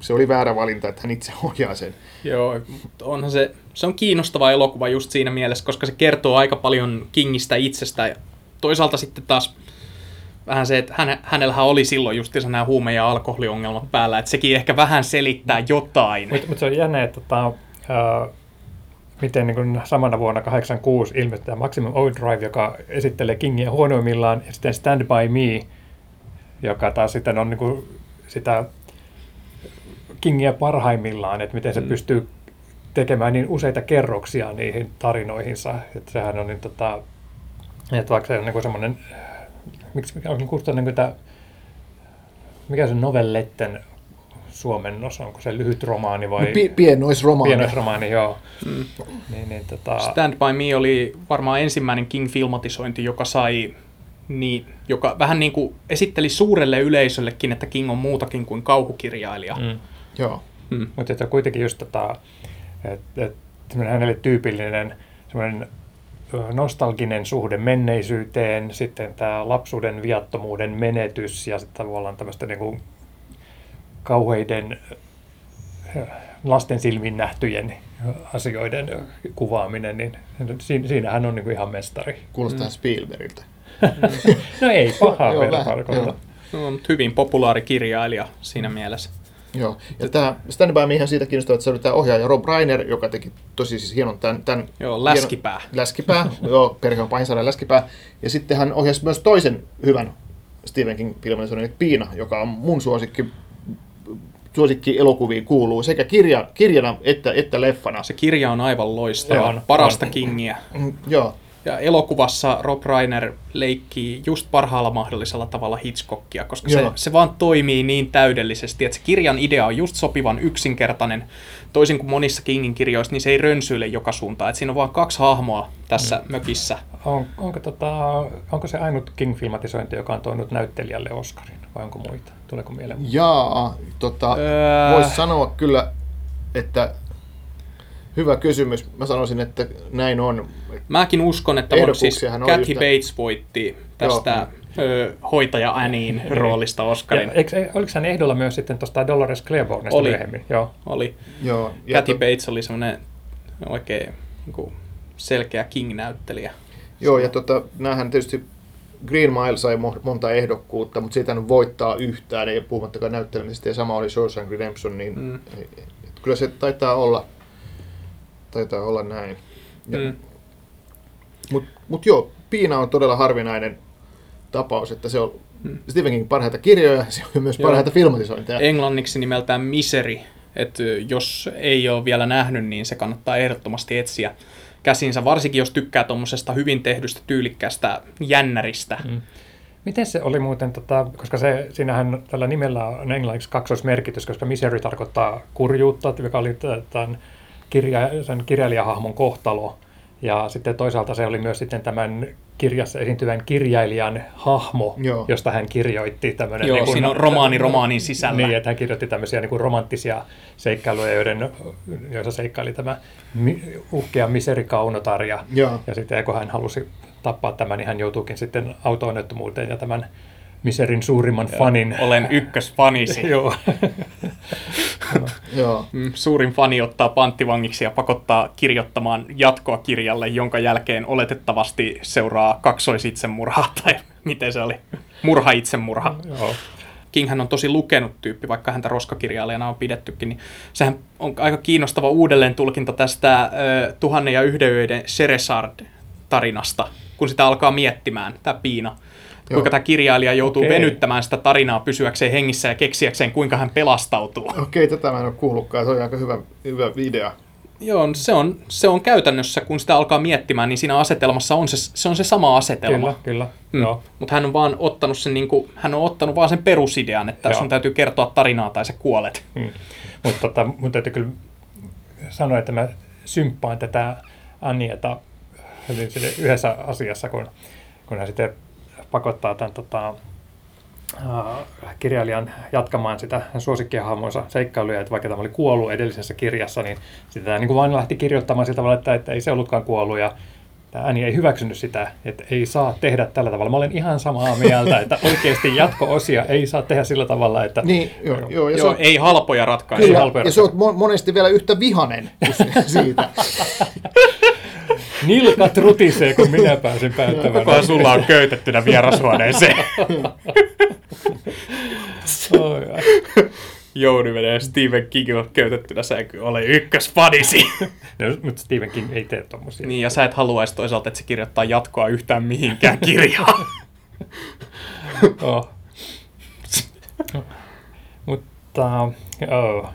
se oli väärä valinta, että hän itse ohjaa sen. Joo, onhan se, se on kiinnostava elokuva just siinä mielessä, koska se kertoo aika paljon Kingistä itsestä. Ja toisaalta sitten taas vähän se, että hän, hänellähän oli silloin justiinsa nämä huume- ja alkoholiongelmat päällä, että sekin ehkä vähän selittää jotain. Mutta mut se on jännä, että tota, ää, miten niin kuin samana vuonna 86 ilmestyi tämä Maximum Overdrive, joka esittelee Kingia huonoimmillaan, ja sitten Stand By Me, joka taas sitten on niin kuin sitä Kingia parhaimmillaan, että miten se Mm. pystyy tekemään niin useita kerroksia niihin tarinoihinsa. Että sehän on niin tota, että vaikka se on niin semmoinen, miksi mikä on kuulostaa niin kuin tämä, mikä se novelletten suomennos, onko se lyhyt romaani vai Pi- pienoisromaani. pienoisromaani, joo. Mm. Niin, niin, tota, Stand By Me oli varmaan ensimmäinen King-filmatisointi, joka sai niin, joka vähän niin kuin esitteli suurelle yleisöllekin, että King on muutakin kuin kauhukirjailija. mm. Joo. Mm. Mutta että kuitenkin just tota, että et, semmoinen hänelle tyypillinen semmoinen nostalginen suhde menneisyyteen, sitten tämä lapsuuden viattomuuden menetys ja sitten tavallaan tämmöistä niin kuin kauheiden lasten silmin nähtyjen asioiden kuvaaminen, niin siinähän on niin kuin ihan mestari. Kuulostaa mm. Spielbergiltä. no ei pahaa verran. No, hyvin populaari kirjailija siinä mielessä. Joo, ja tämä Stand By Me siitä kiinnostaa, että se oli tämä ohjaaja Rob Reiner, joka teki tosi siis hienon tämän... tämän joo, Läskipää. Hienon, läskipää, joo, perhe on pahin Läskipää. Ja sitten hän ohjasi myös toisen hyvän Stephen King-filmin, se on Piina, joka on mun suosikki suosikki elokuviin kuuluu sekä kirja, kirjana että, että leffana. Se kirja on aivan loistava, parasta on. Kingiä. Mm, joo, ja elokuvassa Rob Reiner leikkii just parhaalla mahdollisella tavalla Hitchcockia, koska se, se vaan toimii niin täydellisesti, että se kirjan idea on just sopivan yksinkertainen. Toisin kuin monissa Kingin kirjoissa, niin se ei rönsyile joka suuntaan. Että siinä on vain kaksi hahmoa tässä mm. mökissä. On, onko, tota, onko se ainut King-filmatisointi, joka on toinut näyttelijälle Oscarin, vai onko muita? Tuleeko mieleen? Jaa, tota, öö... voisi sanoa kyllä, että Hyvä kysymys. Mä sanoisin, että näin on. Mäkin uskon, että on siis Kathy Bates voitti tästä Joo. hoitaja Annin *laughs* roolista Oscarin. Ja, eikö, oliko hän ehdolla myös sitten tuosta Dolores Claiborneista oli, myöhemmin? Joo. Oli. Joo. Kathy to... Bates oli semmoinen oikein niin selkeä King-näyttelijä. Joo, ja tota, näähän tietysti Green Mile sai monta ehdokkuutta, mutta siitä voittaa yhtään, ei puhumattakaan näyttelemisestä, ja sama oli Shawshank Redemption, niin mm. kyllä se taitaa olla – Taitaa olla näin. Mm. Mutta mut joo, Piina on todella harvinainen tapaus, että se on mm. Stephen King parhaita kirjoja, se on myös joo. parhaita filmatisointeja. Englanniksi nimeltään Misery, että jos ei ole vielä nähnyt, niin se kannattaa ehdottomasti etsiä käsinsä, varsinkin jos tykkää tuommoisesta hyvin tehdystä, tyylikkästä jännäristä. Mm. Miten se oli muuten, tota, koska se, siinähän tällä nimellä on englanniksi kaksoismerkitys, koska misery tarkoittaa kurjuutta, joka oli tämän kirja, sen kirjailijahahmon kohtalo. Ja sitten toisaalta se oli myös sitten tämän kirjassa esiintyvän kirjailijan hahmo, Joo. josta hän kirjoitti tämmöinen... Joo, niin kuin, siinä on romaani romaanin sisällä. Niin, että hän kirjoitti tämmöisiä niin kuin romanttisia seikkailuja, joiden, joissa seikkaili tämä uhkea miserikaunotar. Ja, ja sitten kun hän halusi tappaa tämän, niin hän joutuukin sitten auto-onnettomuuteen ja tämän Miserin suurimman fanin. Olen ykkösfanisi. *laughs* Joo. *laughs* Joo. Mm, suurin fani ottaa panttivangiksi ja pakottaa kirjoittamaan jatkoa kirjalle, jonka jälkeen oletettavasti seuraa kaksoisitsemurha, *laughs* tai miten se oli, murha-itsemurha. Joo. Kinghän on tosi lukenut tyyppi, vaikka häntä roskakirjailijana on pidettykin, niin sehän on aika kiinnostava uudelleen tulkinta tästä äh, Tuhannen ja yhden yöiden Ceresard-tarinasta, kun sitä alkaa miettimään, tämä Piina Joo. kuinka tämä kirjailija joutuu Okei. venyttämään sitä tarinaa pysyäkseen hengissä ja keksiäkseen, kuinka hän pelastautuu. Okei, tätä mä en ole kuullutkaan. Se on aika hyvä, hyvä idea. Joo, se on, se on käytännössä, kun sitä alkaa miettimään, niin siinä asetelmassa on se, se, on se sama asetelma. Kyllä, kyllä. Mm. Mutta hän on vaan ottanut sen, niin kuin, hän on ottanut vaan sen perusidean, että Joo. sun täytyy kertoa tarinaa tai sä kuolet. Mm. Mutta tota, mun täytyy kyllä sanoa, että mä symppaan tätä Annieta yhdessä asiassa, kun, kun hän sitten pakottaa tämän tota, kirjailijan jatkamaan sitä suosikkihahmonsa seikkailuja, että vaikka tämä oli kuollut edellisessä kirjassa, niin sitä niin kuin vain lähti kirjoittamaan sillä tavalla, että, että ei se ollutkaan kuollut ja tämä ääni ei hyväksynyt sitä, että ei saa tehdä tällä tavalla. Mä olen ihan samaa mieltä, että oikeasti jatko-osia ei saa tehdä sillä tavalla, että... Niin, joo, joo, ja joo, se on, ei halpoja ratkaisuja. Kyllä, halpoja ja se on monesti vielä yhtä vihanen siitä. *laughs* Nilkat rutisee, kun minä pääsen päättämään. Kukaan sulla on köytettynä vierashuoneeseen. oh, Jouni menee Stephen Kingin köytettynä sänky, ole ykkösfanisi. no, mutta Stephen King ei tee tommosia. Niin, ja sä et haluaisi toisaalta, että se kirjoittaa jatkoa yhtään mihinkään kirjaan. oh. *laughs* Mutta Oh.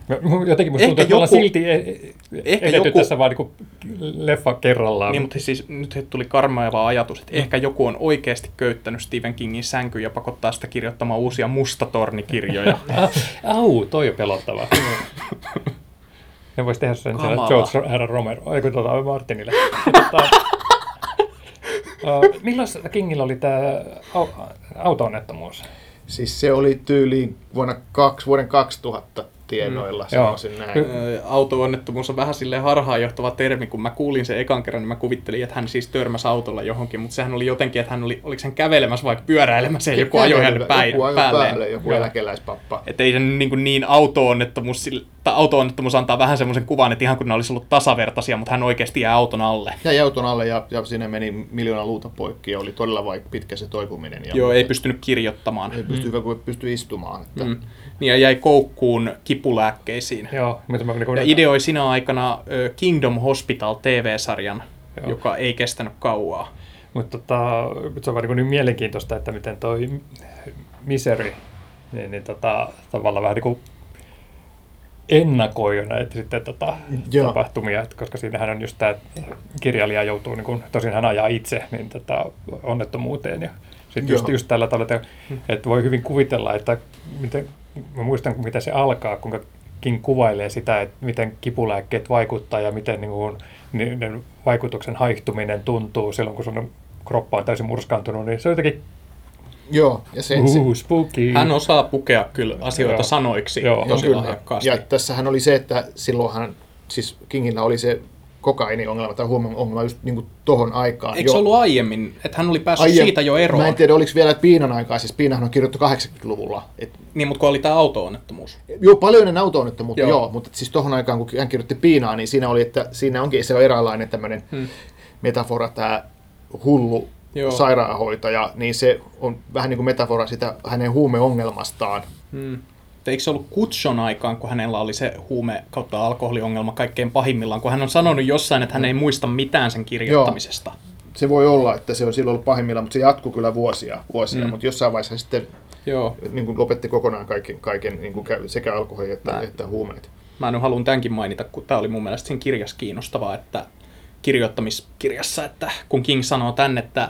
Jotenkin musta tuntuu, että joku, silti e- ehkä joku, tässä vaan niin leffa kerrallaan. Niin, mutta siis nyt tuli karmaava ajatus, että mm. ehkä joku on oikeasti köyttänyt Stephen Kingin sänkyyn ja pakottaa sitä kirjoittamaan uusia mustatornikirjoja. *laughs* Au, toi on pelottava. *laughs* ne voisi tehdä sen siellä George Herra Romero, eikö tuota Martinille. Tota, uh, *laughs* milloin Kingillä oli tämä auto-onnettomuus? Siis se oli tyyliin vuonna kaksi, vuoden 2000 tienoilla, Mm. sanoisin näin. Auto-onnettomuus on vähän silleen harhaanjohtava termi, kun mä kuulin sen ekan kerran, niin mä kuvittelin, että hän siis törmäsi autolla johonkin, mutta sehän oli jotenkin, että hän oli, oliko hän kävelemässä vai pyöräilemässä ja joku ajoi hänen päin, joku ajoi päälleen. päälle, joku Joo. eläkeläispappa. Että ei se niin, kuin niin auto-onnettomuus, tai auto-onnettomuus antaa vähän semmoisen kuvan, että ihan kun ne olisi ollut tasavertaisia, mutta hän oikeasti jää auton alle. Jäi auton alle ja, ja siinä meni miljoona luuta poikki ja oli todella vaik- pitkä se toipuminen. Ja Joo, ei pystynyt kirjoittamaan. ei pysty, kun pysty istumaan. Että. Mm. Niin ja jäi koukkuun kipulääkkeisiin. Joo, mitä mä niin Ja ideoi sinä aikana Kingdom Hospital TV-sarjan, Joo. joka ei kestänyt kauaa. Mutta tota, se on niin, niin mielenkiintoista, että miten toi Misery niin, niin tota, tavallaan vähän niin kuin ennakoi jo näitä sitten tota, Joo. tapahtumia, että koska siinähän on just tämä, että kirjailija joutuu, niin kuin, tosin hän ajaa itse niin tota, onnettomuuteen ja sitten just, just tällä tavalla, että, että voi hyvin kuvitella, että miten, mä muistan, mitä se alkaa, kuinka King kuvailee sitä, että miten kipulääkkeet vaikuttaa ja miten niin kuin, niiden vaikutuksen haihtuminen tuntuu silloin, kun sun kroppa on täysin murskaantunut, niin se on jotenkin Joo, ja se, se, uh, spooky. Hän osaa pukea kyllä asioita Joo. sanoiksi Joo. tosi kyllä. lahjakkaasti. Ja tässähän oli se, että silloinhan, siis Kingillä oli se kokainiongelma tai huumeongelma just niin kuin tohon aikaan. Eikö se jo. ollut aiemmin, että hän oli päässyt Aie- siitä jo eroon? Mä en tiedä, oliko vielä Piinan aikaa, siis Piinahan on kirjoittu 80-luvulla. Et, Niin, mutta kun oli tämä auto-onnettomuus. joo, paljon ennen auto-onnettomuutta, Joo. joo. mutta siis tohon aikaan, kun hän kirjoitti Piinaa, niin siinä oli, että siinä onkin se on eräänlainen tämmöinen Hmm. metafora, tämä hullu joo. sairaanhoitaja, niin se on vähän niin kuin metafora sitä hänen huumeongelmastaan. Hmm. Eikö se ollut Kutson aikaan, kun hänellä oli se huume kautta alkoholiongelma kaikkein pahimmillaan, kun hän on sanonut jossain, että hän ei muista mitään sen kirjoittamisesta. Se voi olla, että se on silloin ollut pahimmillaan, mutta se jatkuu kyllä vuosia, vuosia Mm. mutta jossain vaiheessa sitten Joo. niin kuin lopetti kokonaan kaiken, kaiken niin kuin kä- sekä alkoholi että, Mä- että huumeet. Mä nyt haluan tämänkin mainita, kun tämä oli mun mielestä siinä kirjassa kiinnostavaa, että kirjoittamiskirjassa, että kun King sanoo tänne, että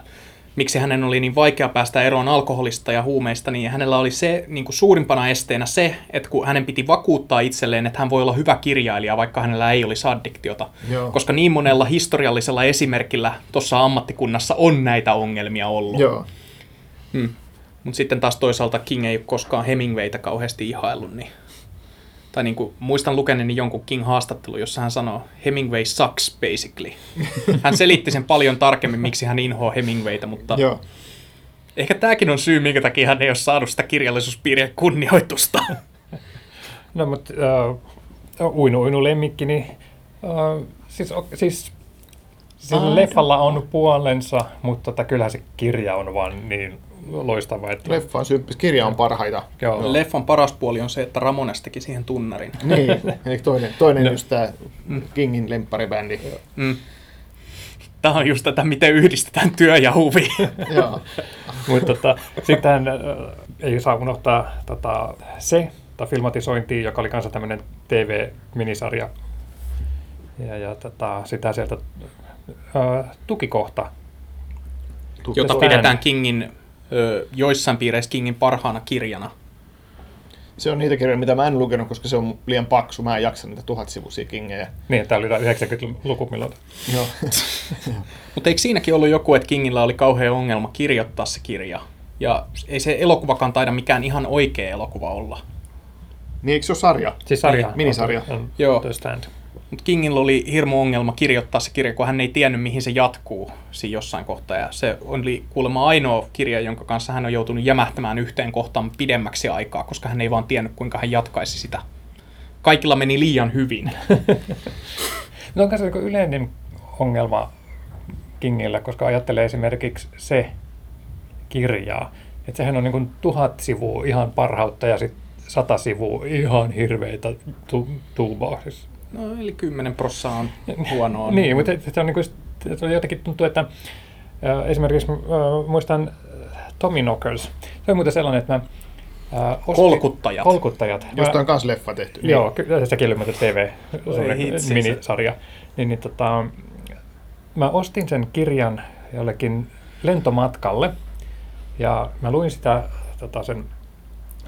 miksi hänen oli niin vaikea päästä eroon alkoholista ja huumeista, niin hänellä oli se niin kuin suurimpana esteenä se, että kun hänen piti vakuuttaa itselleen, että hän voi olla hyvä kirjailija, vaikka hänellä ei olisi addiktiota. Joo. Koska niin monella historiallisella esimerkillä tuossa ammattikunnassa on näitä ongelmia ollut. Joo. Hmm. Mutta sitten taas toisaalta King ei ole koskaan Hemingwaytä kauheasti ihaillut, niin tai niin kuin, muistan lukeneeni jonkun King-haastattelu, jossa hän sanoo, Hemingway sucks basically. *laughs* Hän selitti sen paljon tarkemmin, miksi hän inhoaa Hemingwaytä, mutta Joo. ehkä tämäkin on syy, minkä takia hän ei ole saanut sitä kirjallisuuspiirien kunnioitusta. *laughs* No, mutta uh, uinu, uinu lemmikki, niin uh, siis, o- siis sillä Aika leffalla on puolensa, mutta tota, kyllähän se kirja on vaan niin loistava, että Leffa on symppis, kirja on parhaita. joo, Leffan paras puoli on se, että Ramones teki siihen tunnarin. *laughs* Niin, eli toinen, toinen No. just tämä Kingin lempparibändi. Mm. Tämä on just tätä, miten yhdistetään työ ja huvi. *laughs* Joo. Mutta tota, sitten äh, ei saa unohtaa tota, se, tai filmatisointi, joka oli kanssa tämmöinen TV-minisarja. Ja, ja tota, sitä sieltä äh, tukikohta. jota pidetään Kingin, ö, joissain piireissä Kingin parhaana kirjana. Se on niitä kirjoja, mitä mä en lukenut, koska se on liian paksu. Mä en jaksa niitä tuhatsivuisia kingejä. Niin, tämä oli 90-luku milloin. Joo. *laughs* Mutta eikö siinäkin ollut joku, että Kingillä oli kauhean ongelma kirjoittaa se kirja? Ja ei se elokuvakaan taida mikään ihan oikea elokuva olla. niin eikö se ole sarja? Siis sarja. Minisarja. On, on Joo. The Stand. Mutta Kingillä oli hirmu ongelma kirjoittaa se kirja, kun hän ei tiennyt, mihin se jatkuu siinä jossain kohtaa. Ja se oli kuulemma ainoa kirja, jonka kanssa hän on joutunut jämähtämään yhteen kohtaan pidemmäksi aikaa, koska hän ei vaan tiennyt, kuinka hän jatkaisi sitä. Kaikilla meni liian hyvin. *laughs* No on kanssa niin yleinen ongelma Kingillä, koska ajattelee esimerkiksi se kirjaa, että sehän on niin kuin tuhat sivua ihan parhautta ja sitten sata sivua ihan hirveitä tu-. No, eli 10 prossaa on huonoa. Niin, mutta se on, niin kuin, se on jotenkin tuntuu, että äh, esimerkiksi äh, muistan äh, Tommy Knockers. Se on muuten sellainen, että mä äh, ostin, Kolkuttajat. Kolkuttajat. Josta on kans leffa tehty. Niin. Joo, kyllä sekin oli muuten TV, minisarja. Niin, niin tota, mä ostin sen kirjan jollekin lentomatkalle ja mä luin sitä tota, sen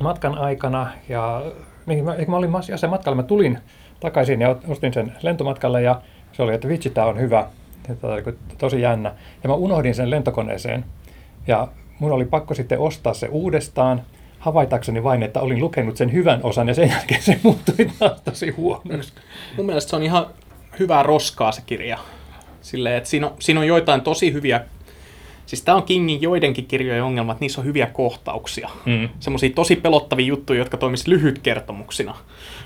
matkan aikana ja niin, mä, mä olin matkalla, mä tulin takaisin ja ostin sen lentomatkalle ja se oli, että vitsi, tää on hyvä. Tota, oli tosi jännä. Ja mä unohdin sen lentokoneeseen ja mun oli pakko sitten ostaa se uudestaan, havaitakseni vain, että olin lukenut sen hyvän osan ja sen jälkeen se muuttui taas tosi huonoksi. Mun mielestä se on ihan hyvää roskaa se kirja. Silleen, että siinä on, siinä on joitain tosi hyviä Siis tämä on Kingin joidenkin kirjojen ongelma, että niissä on hyviä kohtauksia. Mm. Semmoisia tosi pelottavia juttuja, jotka toimisivat lyhytkertomuksina.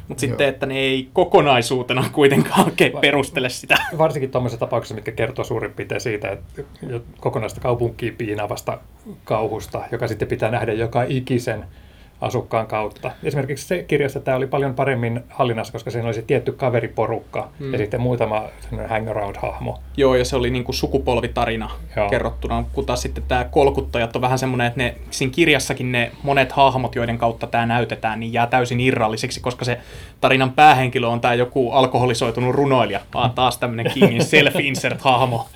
Mutta sitten, että ne ei kokonaisuutena kuitenkaan oikein perustele sitä. Varsinkin tuommoisissa tapauksissa, mitkä kertoo suurin piirtein siitä, että kokonaista kaupunkia piinaavasta kauhusta, joka sitten pitää nähdä joka ikisen asukkaan kautta. Esimerkiksi se kirjassa tämä oli paljon paremmin hallinnassa, koska siinä oli se tietty kaveriporukka hmm. ja sitten muutama hangaround-hahmo. Joo, ja se oli niin kuin sukupolvitarina Joo. kerrottuna, kun taas sitten tämä kolkuttajat on vähän semmoinen, että ne, siinä kirjassakin ne monet hahmot, joiden kautta tämä näytetään, niin jää täysin irrallisiksi, koska se tarinan päähenkilö on tämä joku alkoholisoitunut runoilija, vaan taas tämmöinen Kingin self-insert-hahmo.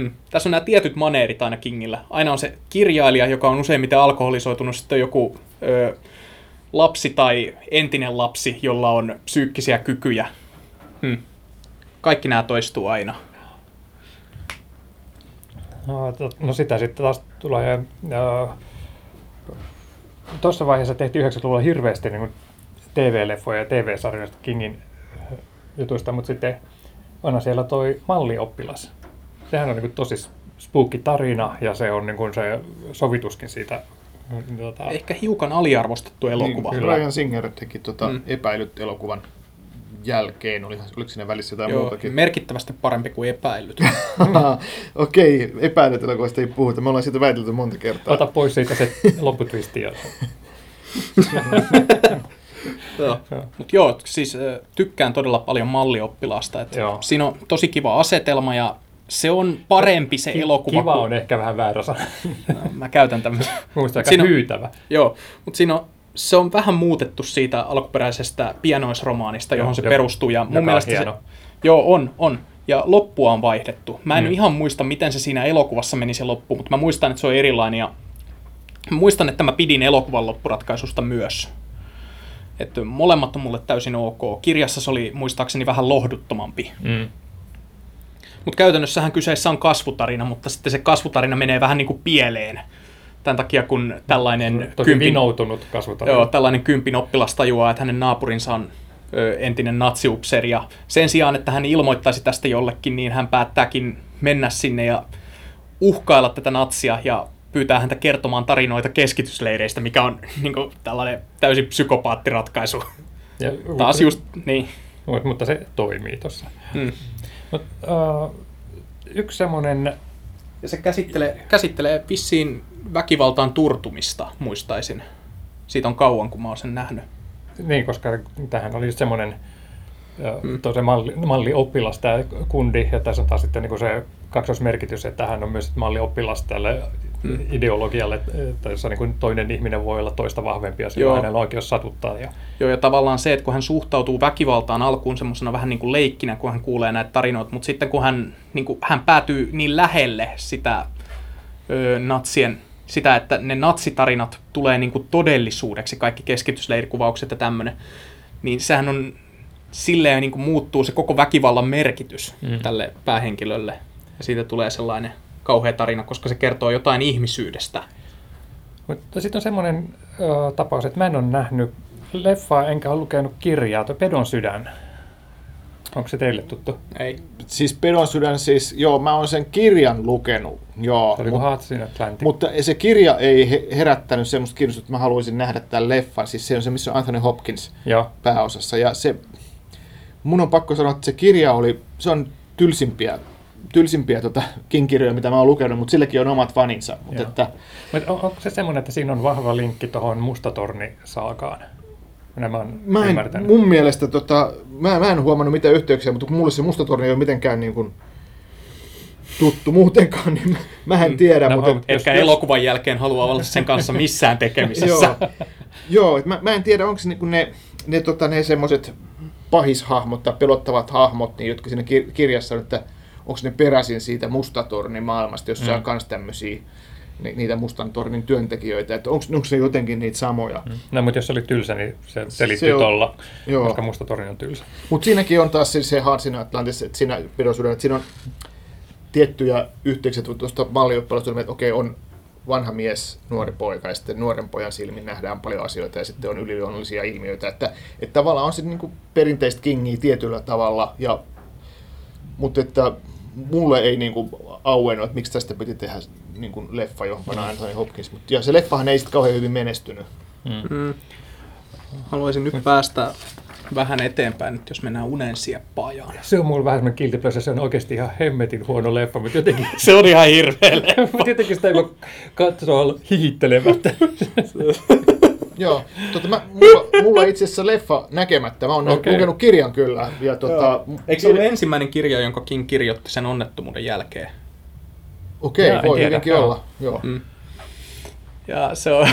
Hmm. Tässä on nämä tietyt maneerit aina Kingillä. Aina on se kirjailija, joka on useimmiten alkoholisoitunut, sitten joku ö, lapsi tai entinen lapsi, jolla on psyykkisiä kykyjä. Hmm. Kaikki nämä toistuu aina. No, no sitä sitten taas tulee... Tuossa vaiheessa tehtiin 90-luvulla hirveästi niin TV-leffoja ja TV-sarjoista Kingin jutuista, mutta sitten on siellä toi mallioppilas sehän on niin tosi spooky tarina ja se on niin kuin se sovituskin siitä. Tota... Ehkä hiukan aliarvostettu elokuva. Niin, Ryan Singer teki tuota mm. epäilyt elokuvan jälkeen, oli, oliko siinä välissä jotain Joo, muutakin? merkittävästi parempi kuin epäilyt. *laughs* Okei, okay, epäilyt elokuvasta ei puhuta, me ollaan siitä väitelty monta kertaa. Ota pois siitä se *laughs* lopputwisti. *laughs* joo. Mutta joo, siis tykkään todella paljon mallioppilaasta. Että siinä on tosi kiva asetelma ja se on parempi se Ki- elokuva. Kiva on ehkä vähän väärä sana. No, mä käytän tämmöisen. *laughs* Muista aika siinä hyytävä. Joo, mutta siinä on, se on vähän muutettu siitä alkuperäisestä pienoisromaanista, johon joo, se jo, perustuu. Ja mun mielestä hieno. se, joo, on, on. Ja loppua on vaihdettu. Mä en mm. ihan muista, miten se siinä elokuvassa meni se loppu, mutta mä muistan, että se on erilainen. Ja muistan, että mä pidin elokuvan loppuratkaisusta myös. Että molemmat on mulle täysin ok. Kirjassa se oli muistaakseni vähän lohduttomampi. Mm. Mutta käytännössähän kyseessä on kasvutarina, mutta sitten se kasvutarina menee vähän niin kuin pieleen. Tämän takia, kun tällainen... Tosi kympin, vinoutunut kasvutarina. Joo, tällainen kympin oppilas tajuaa, että hänen naapurinsa on ö, entinen natsiupseri. Ja sen sijaan, että hän ilmoittaisi tästä jollekin, niin hän päättääkin mennä sinne ja uhkailla tätä natsia ja pyytää häntä kertomaan tarinoita keskitysleireistä, mikä on *laughs* niin kuin, tällainen täysin psykopaattiratkaisu. Ja, Taas just, niin. Mutta se toimii tuossa. Hmm. Mut, uh, yksi semmoinen... Ja se käsittelee, käsittelee vissiin väkivaltaan turtumista, muistaisin. Siitä on kauan, kun mä oon sen nähnyt. Niin, koska tähän oli semmoinen hmm. se malli, mallioppilas tämä kundi, ja tässä on taas sitten niin se kaksoismerkitys, että hän on myös mallioppilas tälle mm. ideologialle, että jossa niin kuin toinen ihminen voi olla toista vahvempi ja silloin hänellä on oikeus satuttaa. Ja... Joo, ja tavallaan se, että kun hän suhtautuu väkivaltaan alkuun semmoisena vähän niin kuin leikkinä, kun hän kuulee näitä tarinoita, mutta sitten kun hän, niin kuin, hän päätyy niin lähelle sitä ö, natsien, sitä, että ne natsitarinat tulee niin kuin todellisuudeksi, kaikki keskitysleirikuvaukset ja tämmöinen, niin sehän on silleen niin kuin muuttuu se koko väkivallan merkitys mm. tälle päähenkilölle. Ja siitä tulee sellainen kauhea tarina, koska se kertoo jotain ihmisyydestä. Mutta sitten on semmoinen ö, tapaus, että mä en ole nähnyt leffaa enkä ole lukenut kirjaa, tuo Pedon sydän. Onko se teille tuttu? Ei. Siis Pedon sydän, siis joo, mä oon sen kirjan lukenut. Joo, se oli mut, Hearts Atlantic. Mutta se kirja ei herättänyt semmoista kiinnostusta, että mä haluaisin nähdä tämän leffan. Siis se on se, missä on Anthony Hopkins joo. pääosassa. Ja se, mun on pakko sanoa, että se kirja oli, se on tylsimpiä tylsimpiä tota, kinkirjoja, mitä mä oon lukenut, mutta silläkin on omat faninsa. Mutta että... Mut on, onko se semmoinen, että siinä on vahva linkki tuohon Mustatorni-saakaan? Mä, mä en, mun mielestä, tota, mä, mä en huomannut mitään yhteyksiä, mutta mulle se Mustatorni ei ole mitenkään niin kuin, tuttu muutenkaan, *laughs* niin mä, en mm. tiedä. No, mutta, ehkä jos, elokuvan jälkeen haluaa olla sen kanssa missään *laughs* tekemisessä. joo, joo mä, mä en tiedä, onko se niin ne, ne, tota, ne semmoiset pahishahmot tai pelottavat hahmot, niin, jotka siinä kirjassa on, että onko ne peräisin siitä Mustatornin maailmasta, jossa mm. on myös tämmöisiä niitä Mustan tornin työntekijöitä, että onko, onko se jotenkin niitä samoja. Mm. No, mutta jos se oli tylsä, niin se selittyy tuolla, koska Musta torni on tylsä. Mutta siinäkin on taas se Hearts in Atlantis, että siinä pidosuden, että siinä on tiettyjä yhteyksiä tuosta mallioppilaisuudesta, että okei, on vanha mies, nuori poika ja sitten nuoren pojan silmin nähdään paljon asioita ja sitten on yliluonnollisia ilmiöitä. Että, että tavallaan on se niin perinteistä kingiä tietyllä tavalla, ja, mutta että mulle ei niin kuin auennut, että miksi tästä piti tehdä niin kuin leffa jo, vanha Anthony Hopkins. Mutta, ja se leffahan ei sitten kauhean hyvin menestynyt. Mm. Haluaisin nyt päästä vähän eteenpäin, nyt jos mennään unensieppajaan. Se on mulla vähän semmoinen se on oikeasti ihan hemmetin huono leffa, mutta jotenkin, *laughs* Se on ihan hirveä *laughs* mutta jotenkin sitä ei voi katsoa hihittelemättä. *laughs* Joo, tota, mä, *laughs* mulla, mulla itse asiassa leffa näkemättä. Mä oon Okei. lukenut kirjan kyllä. Ja, tota, Eikö se ollut ensimmäinen kirja, jonka King kirjoitti sen onnettomuuden jälkeen? Okei, en voi tiedä, hyvinkin joo. olla. Joo. Mm. Ja se on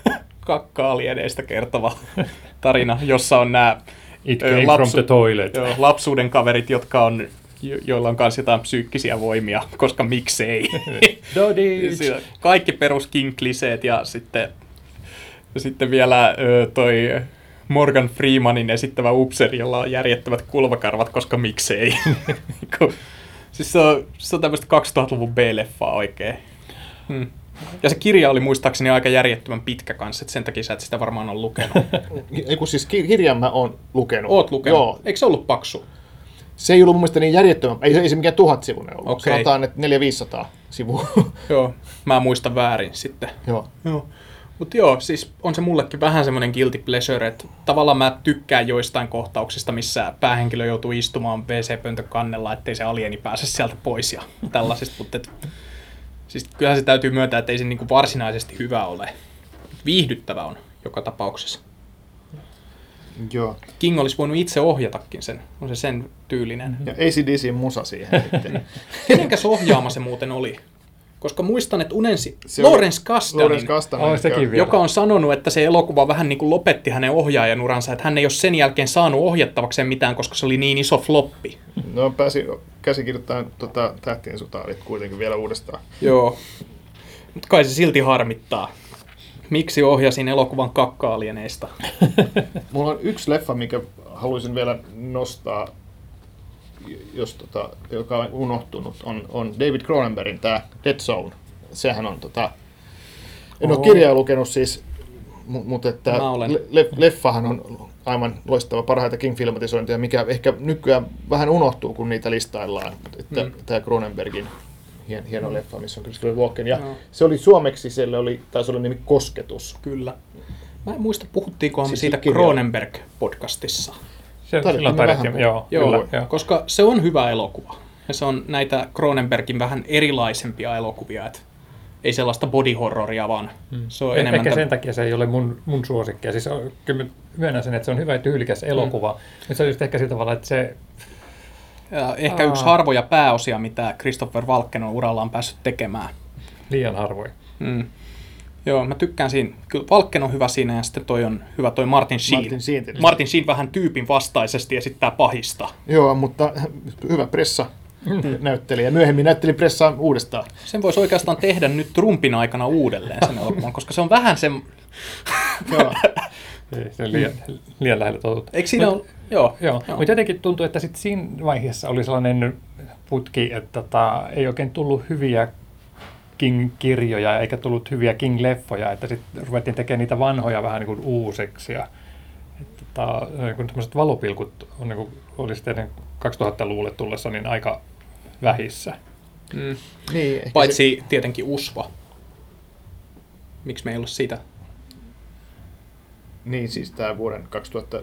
*laughs* kakka-alieneista kertova *laughs* tarina, jossa on nämä It came lapsu- from the toilet. joo, lapsuuden kaverit, jotka on, jo- joilla on myös jotain psyykkisiä voimia, koska miksei. Kaikki perus ja sitten, sitten vielä ö, toi Morgan Freemanin esittävä upseri, jolla on järjettävät kulmakarvat, koska miksei. *laughs* Kun- siis se on, se on tämmöistä 2000-luvun B-leffaa oikein. Hmm. Ja se kirja oli muistaakseni aika järjettömän pitkä kanssa, että sen takia sä et sitä varmaan ole lukenut. *laughs* Ei kun siis ki- kirjan mä oon lukenut. Oot lukenut? Joo. Eikö se ollut paksu? Se ei ollut mun mielestä niin järjettömän, ei, se- ei se mikään tuhat sivunen ollut. Okei. Sanotaan, että 400-500 sivua. Joo, mä muistan väärin sitten. joo. Joo. Mutta joo, siis on se mullekin vähän semmoinen guilty pleasure, että tavallaan mä tykkään joistain kohtauksista, missä päähenkilö joutuu istumaan WC-pöntön kannella, ettei se alieni pääse sieltä pois ja tällaisista, mutta et, siis kyllähän se täytyy myöntää, että ei se niinku varsinaisesti hyvä ole. Viihdyttävä on joka tapauksessa. joo. King olisi voinut itse ohjatakin sen, on se sen tyylinen. Ja ACDCin musa siihen sitten. *laughs* Kenenkäs ohjaama se muuten oli? Koska muistan, että unensi Se Lawrence Kasdanin, Lawrence Kasdan. Oh, sekin vielä. joka on sanonut, että se elokuva vähän niin kuin lopetti hänen ohjaajanuransa, että hän ei ole sen jälkeen saanut ohjattavakseen mitään, koska se oli niin iso floppi. No pääsi käsikirjoittamaan tota, Tähtien sotaalit kuitenkin vielä uudestaan. Joo. Mutta kai se silti harmittaa. Miksi ohjasin elokuvan kakka-alieneista? Mulla on yksi leffa, mikä haluaisin vielä nostaa, jos tota, joka on unohtunut, on, on David Cronenbergin tämä Dead Zone. Sehän on, tota, en ole Oho. kirjaa lukenut siis, mu- mutta että le- le- leffahan on aivan loistava parhaita King-filmatisointia, mikä ehkä nykyään vähän unohtuu, kun niitä listaillaan. Että Mm. Tämä Cronenbergin hien, hieno leffa, missä on Christopher Walken. Ja Joo. se oli suomeksi, siellä oli, taisi olla nimi Kosketus. Kyllä. Mä en muista, puhuttiinkohan me Siis siitä Cronenberg-podcastissa. Se, silloin me taidettiin, vähän- joo, Joo, kyllä, joo. koska se on hyvä elokuva. Ja se on näitä Cronenbergin vähän erilaisempia elokuvia, että ei sellaista body horroria, vaan se on Eh- enemmän... Ehkä täm- sen takia se ei ole mun, mun suosikki. Siis on, kyllä myönnän sen, että se on hyvä ja tyylikäs elokuva. Mm. Se on just ehkä sillä tavalla, että se... ja ehkä Aa. yksi harvoja pääosia, mitä Christopher Walken on urallaan päässyt tekemään. Liian harvoin. Mm. Joo, mä tykkään siinä. Kyllä Valken on hyvä siinä ja sitten toi on hyvä toi Martin Sheen. Martin Sheen tietysti. Martin Sheen vähän tyypin vastaisesti esittää pahista. Joo, mutta hyvä pressa näyttelijä. Myöhemmin näytteli pressaa uudestaan. Sen voisi oikeastaan tehdä nyt Trumpin aikana uudelleen sen elokuvan, koska se on vähän se... *laughs* Joo. Ei, se on liian, liian lähellä totuutta. Eikö siinä Mut- ole... Joo. Joo, Joo. mutta jotenkin tuntuu, että sit siinä vaiheessa oli sellainen putki, että tota, ei oikein tullut hyviä King-kirjoja eikä tullut hyviä King-leffoja, että sitten ruvettiin tekemään niitä vanhoja vähän niin kuin uusiksi. Ja, että tota, niin kuin tämmöiset valopilkut on, niin kuin, oli sitten 2000-luvulle tullessa niin aika vähissä. Mm. Niin, ehkä Paitsi tietenkin Usva. Miksi me ei siitä? Se, niin, siis tämä vuoden 2000,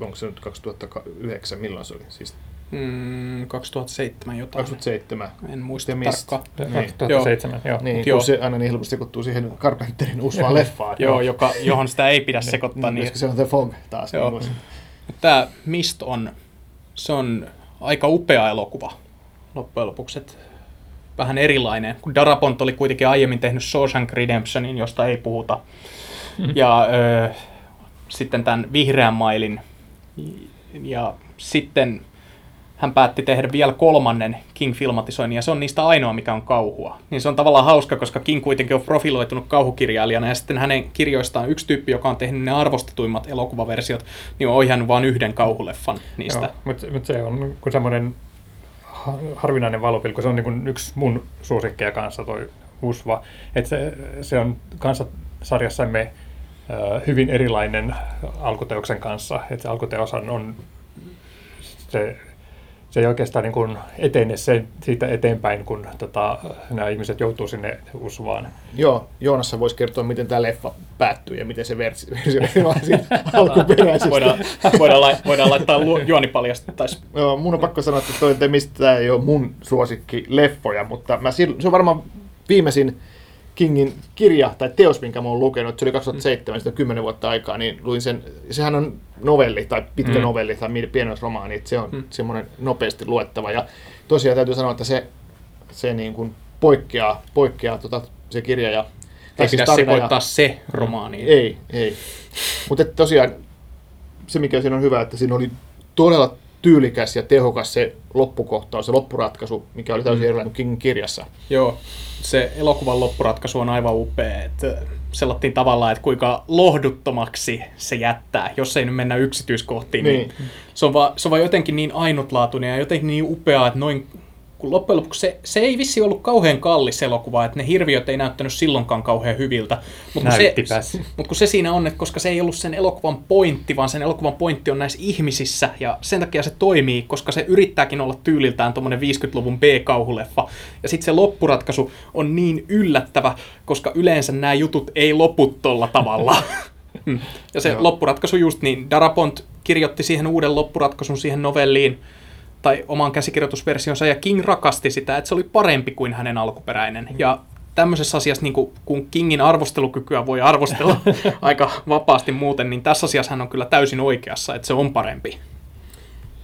onko se nyt 2009, milloin se oli? Siis Mm, 2007 jotain. 2007. En muista tarkkaan. Niin. 2007, joo. Niin, Mut kun joo. se aina niin helposti sekoittuu siihen Carpenterin uusvaan leffaan. Joo, joka, johon sitä ei pidä sekoittaa. Niin, Niin, se on The Fog taas. Joo. Niin, Tämä Mist on, se on aika upea elokuva loppujen lopuksi. Et vähän erilainen, kun Darabont oli kuitenkin aiemmin tehnyt Shawshank Redemptionin, josta ei puhuta. Ja ö, sitten tämän Vihreän mailin. Ja sitten hän päätti tehdä vielä kolmannen King-filmatisoinnin, ja se on niistä ainoa, mikä on kauhua. Niin se on tavallaan hauska, koska King kuitenkin on profiloitunut kauhukirjailijana, ja sitten hänen kirjoistaan yksi tyyppi, joka on tehnyt ne arvostetuimmat elokuvaversiot, niin on ohjannut vain yhden kauhuleffan niistä. Mutta mut se on kuin semmoinen ha- harvinainen valopilkku. Se on niin kuin yksi mun suosikkeja kanssa toi usva. Et se, se on kanssa sarjassamme hyvin erilainen alkuteoksen kanssa. Et se alkuteoshan on se se ei oikeastaan niin kuin etene sen, siitä eteenpäin, kun tota, nämä ihmiset joutuu sinne usvaan. Joo, Joonassa voisi kertoa, miten tämä leffa päättyy ja miten se versio *laughs* alkuperäisesti. voidaan, voidaan, lai, voidaan laittaa lu, juoni paljastettaisiin. Joo, mun on pakko sanoa, että toi, mistä tämä ei ole mun suosikki leffoja, mutta mä, se on varmaan viimeisin Kingin kirja tai teos, minkä mä oon lukenut, se oli 2007, sitä on 10 vuotta aikaa, niin luin sen, sehän on novelli tai pitkä mm. novelli tai pienoisromaani, että se on mm. semmoinen nopeasti luettava. Ja tosiaan täytyy sanoa, että se, se niin kuin poikkeaa, poikkeaa tota, se kirja ja ei siis pidä sekoittaa ja... se romaani. Ei, ei. Mutta tosiaan se, mikä siinä on hyvä, että siinä oli todella tyylikäs ja tehokas se loppukohtaus, se loppuratkaisu, mikä oli täysin mm. erilainen kuin Kingin kirjassa. Joo, se elokuvan loppuratkaisu on aivan upea. Että sellattiin tavallaan, että kuinka lohduttomaksi se jättää, jos ei nyt mennä yksityiskohtiin. Niin. niin se, on vaan, se on vaan jotenkin niin ainutlaatuinen ja jotenkin niin upeaa, että noin kun loppujen lopuksi se, se ei vissi ollut kauhean kallis elokuva, että ne hirviöt ei näyttänyt silloinkaan kauhean hyviltä. Mutta kun, se, mut kun se siinä on, että koska se ei ollut sen elokuvan pointti, vaan sen elokuvan pointti on näissä ihmisissä, ja sen takia se toimii, koska se yrittääkin olla tyyliltään tuommoinen 50-luvun B-kauhuleffa. Ja sitten se loppuratkaisu on niin yllättävä, koska yleensä nämä jutut ei lopu tolla tavalla. Hmm. *laughs* ja se Joo. loppuratkaisu just niin, Darabont kirjoitti siihen uuden loppuratkaisun siihen novelliin, tai omaan käsikirjoitusversionsa, ja King rakasti sitä, että se oli parempi kuin hänen alkuperäinen. Mm. Ja tämmöisessä asiassa, niin kun Kingin arvostelukykyä voi arvostella *laughs* aika vapaasti muuten, niin tässä asiassa hän on kyllä täysin oikeassa, että se on parempi.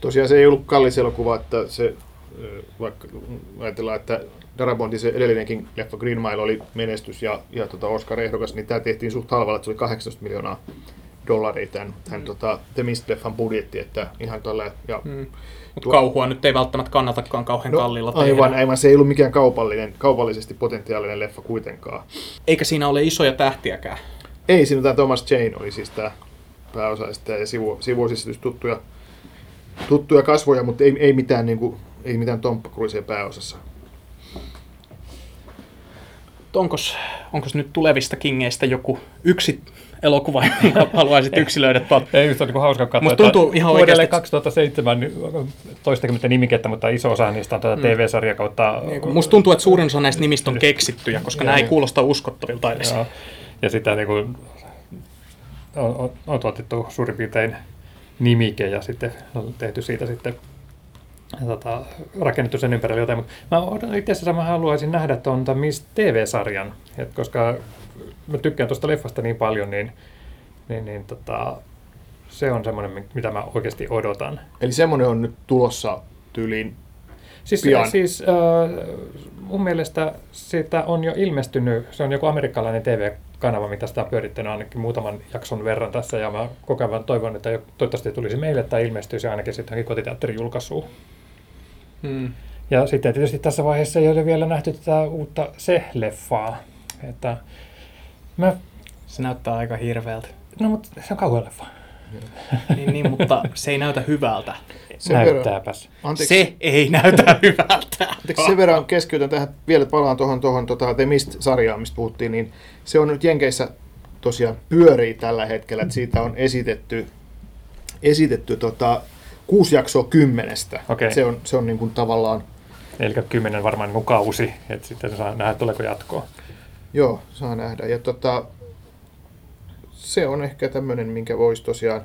Tosiaan se ei ollut kallis elokuva, että se, vaikka ajatellaan, että Darabondin se edellinenkin leffa Green Mile oli menestys ja, ja tota Oscar-ehdokas, niin tämä tehtiin suht halvalla, että se oli 18 miljoonaa dollaria tämän, tämän mm. tota, The Mist-leffan budjetti, että ihan tällä, ja mm. Mutta kauhua nyt ei välttämättä kannatakaan kauhean no, kalliilla tehdä. Aivan, aivan, se ei ollut mikään kaupallinen, kaupallisesti potentiaalinen leffa kuitenkaan. Eikä siinä ole isoja tähtiäkään. Ei, siinä tämä Thomas Jane oli siis tämä pääosaista ja sivu, sivuosissa tuttuja, tuttuja kasvoja, mutta ei, ei mitään, niin kuin, ei mitään Tom Cruisea pääosassa. Onkos nyt tulevista kingeistä joku yksi elokuva, haluaisit yksilöidä tuolta. Ei, on niin hauska katsoa. Musta tuntuu ihan oikeasti. 2007 toistakymmentä nimikettä, mutta iso osa niistä on tätä mm. TV-sarja kautta... Niin, musta tuntuu, että suurin osa näistä nimistä on keksittyjä, koska nämä ei kuulosta uskottavilta edes. Joo. Ja sitä niin kuin, on, on, on tuotettu suurin piirtein nimike ja sitten on tehty siitä sitten tota, rakennettu sen ympärille jotain, mutta mä itse asiassa mä haluaisin nähdä tuon Miss TV-sarjan, et koska mä tykkään tuosta leffasta niin paljon, niin, niin, niin tota, se on semmoinen, mitä mä oikeasti odotan. Eli semmoinen on nyt tulossa tyyliin Siis, pian. siis äh, mun mielestä sitä on jo ilmestynyt, se on joku amerikkalainen TV-kanava, mitä sitä on pyörittänyt ainakin muutaman jakson verran tässä, ja mä koko ajan toivon, että toivottavasti tulisi meille tai ilmestyisi ainakin sitten kotiteatterin julkaisuun. Hmm. Ja sitten tietysti tässä vaiheessa ei ole vielä nähty tätä uutta Se-leffaa, että Mä... Se näyttää aika hirveältä. No, mutta se on kauhueleffa. niin, niin, mutta se ei näytä hyvältä. Se Näyttääpäs. Anteeksi. Se ei näytä *laughs* hyvältä. Anteeksi, sen verran keskeytän tähän, vielä palaan tuohon, tuohon tota, The Mist-sarjaan, mistä puhuttiin, niin se on nyt Jenkeissä tosiaan pyörii tällä hetkellä, että siitä on esitetty, esitetty tota, kuusi jaksoa kymmenestä. Okay. Se on, se on niin kuin tavallaan... Eli kymmenen varmaan niin kausi, että sitten saa nähdä, tuleeko jatkoa. Joo, saa nähdä. Ja tota, se on ehkä tämmöinen, minkä voisi tosiaan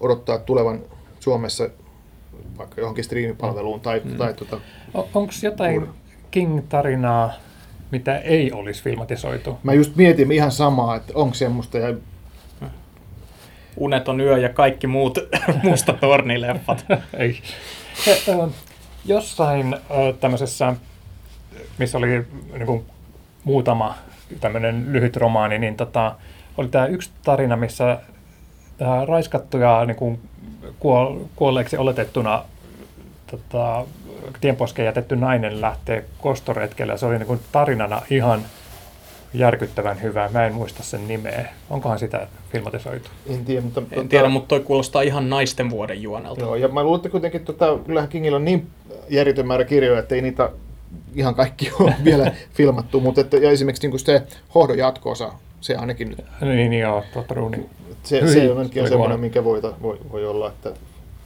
odottaa tulevan Suomessa vaikka johonkin striimipalveluun tai, mm. tai tota, Onko jotain King-tarinaa, mitä ei olisi filmatisoitu? Mä just mietin ihan samaa, että onko semmoista ja Uneton yö ja kaikki muut *laughs* musta tornileffat. *laughs* ei. jossain tämmöisessä, missä oli niin kuin, muutama tämmöinen lyhyt romaani, niin tota, oli tämä yksi tarina, missä tämä raiskattuja niin kuin kuol, kuolleeksi oletettuna tota, tienposkeen jätetty nainen lähtee kostoretkelle. Se oli niin kuin tarinana ihan järkyttävän hyvä. Mä en muista sen nimeä. Onkohan sitä filmatisoitu? En tiedä, mutta... En tiedä, mutta toi kuulostaa ihan naisten vuoden juonelta. Joo, ja mä luulen, että kuitenkin tota, kyllähän Kingillä on niin järjetön määrä kirjoja, että ei niitä ihan kaikki on *laughs* vielä filmattu, mutta että, ja esimerkiksi niin kuin se Hohdon jatko-osa, se ainakin nyt, Niin, niin joo, totta Roonin. se, se on se ainakin oli semmoinen, minkä voi, voi, voi olla, että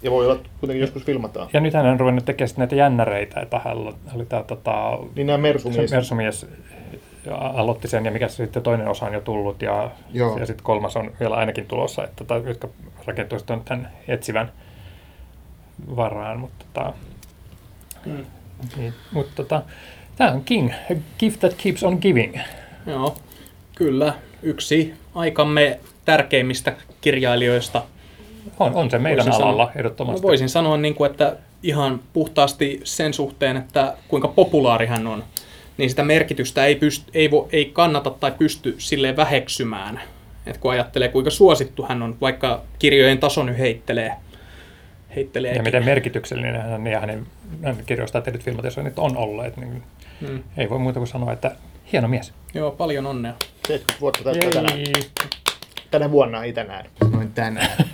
ja voi olla kuitenkin joskus filmataan. Ja nythän hän on ruvennut tekemään näitä jännäreitä, että hän oli tämä tota, Niin nämä Mersumies, Mersumies aloitti sen ja mikä se sitten toinen osa on jo tullut ja, Joo. ja sitten kolmas on vielä ainakin tulossa, että tota, jotka rakentuu sitten tämän etsivän varaan, mutta tota, Mm. Niin, mutta tota, tämä on King, a gift that keeps on giving. Joo, kyllä. Yksi aikamme tärkeimmistä kirjailijoista. On, on se meidän Voisin alalla sanoa- ehdottomasti. No voisin sanoa, niin kuin, että ihan puhtaasti sen suhteen, että kuinka populaari hän on, niin sitä merkitystä ei, pyst- ei, vo- ei kannata tai pysty sille väheksymään. Et kun ajattelee, kuinka suosittu hän on, vaikka kirjojen taso nyt heittelee. Heittelee ja miten merkityksellinen hän ja hänen, hänen kirjoistaan tehdyt filmatisoinnit on olleet, niin Mm. ei voi muuta kuin sanoa, että hieno mies. Joo, paljon onnea. 70 vuotta täyttää tänään. Tänä vuonna ei tänään. Noin tänään. *laughs*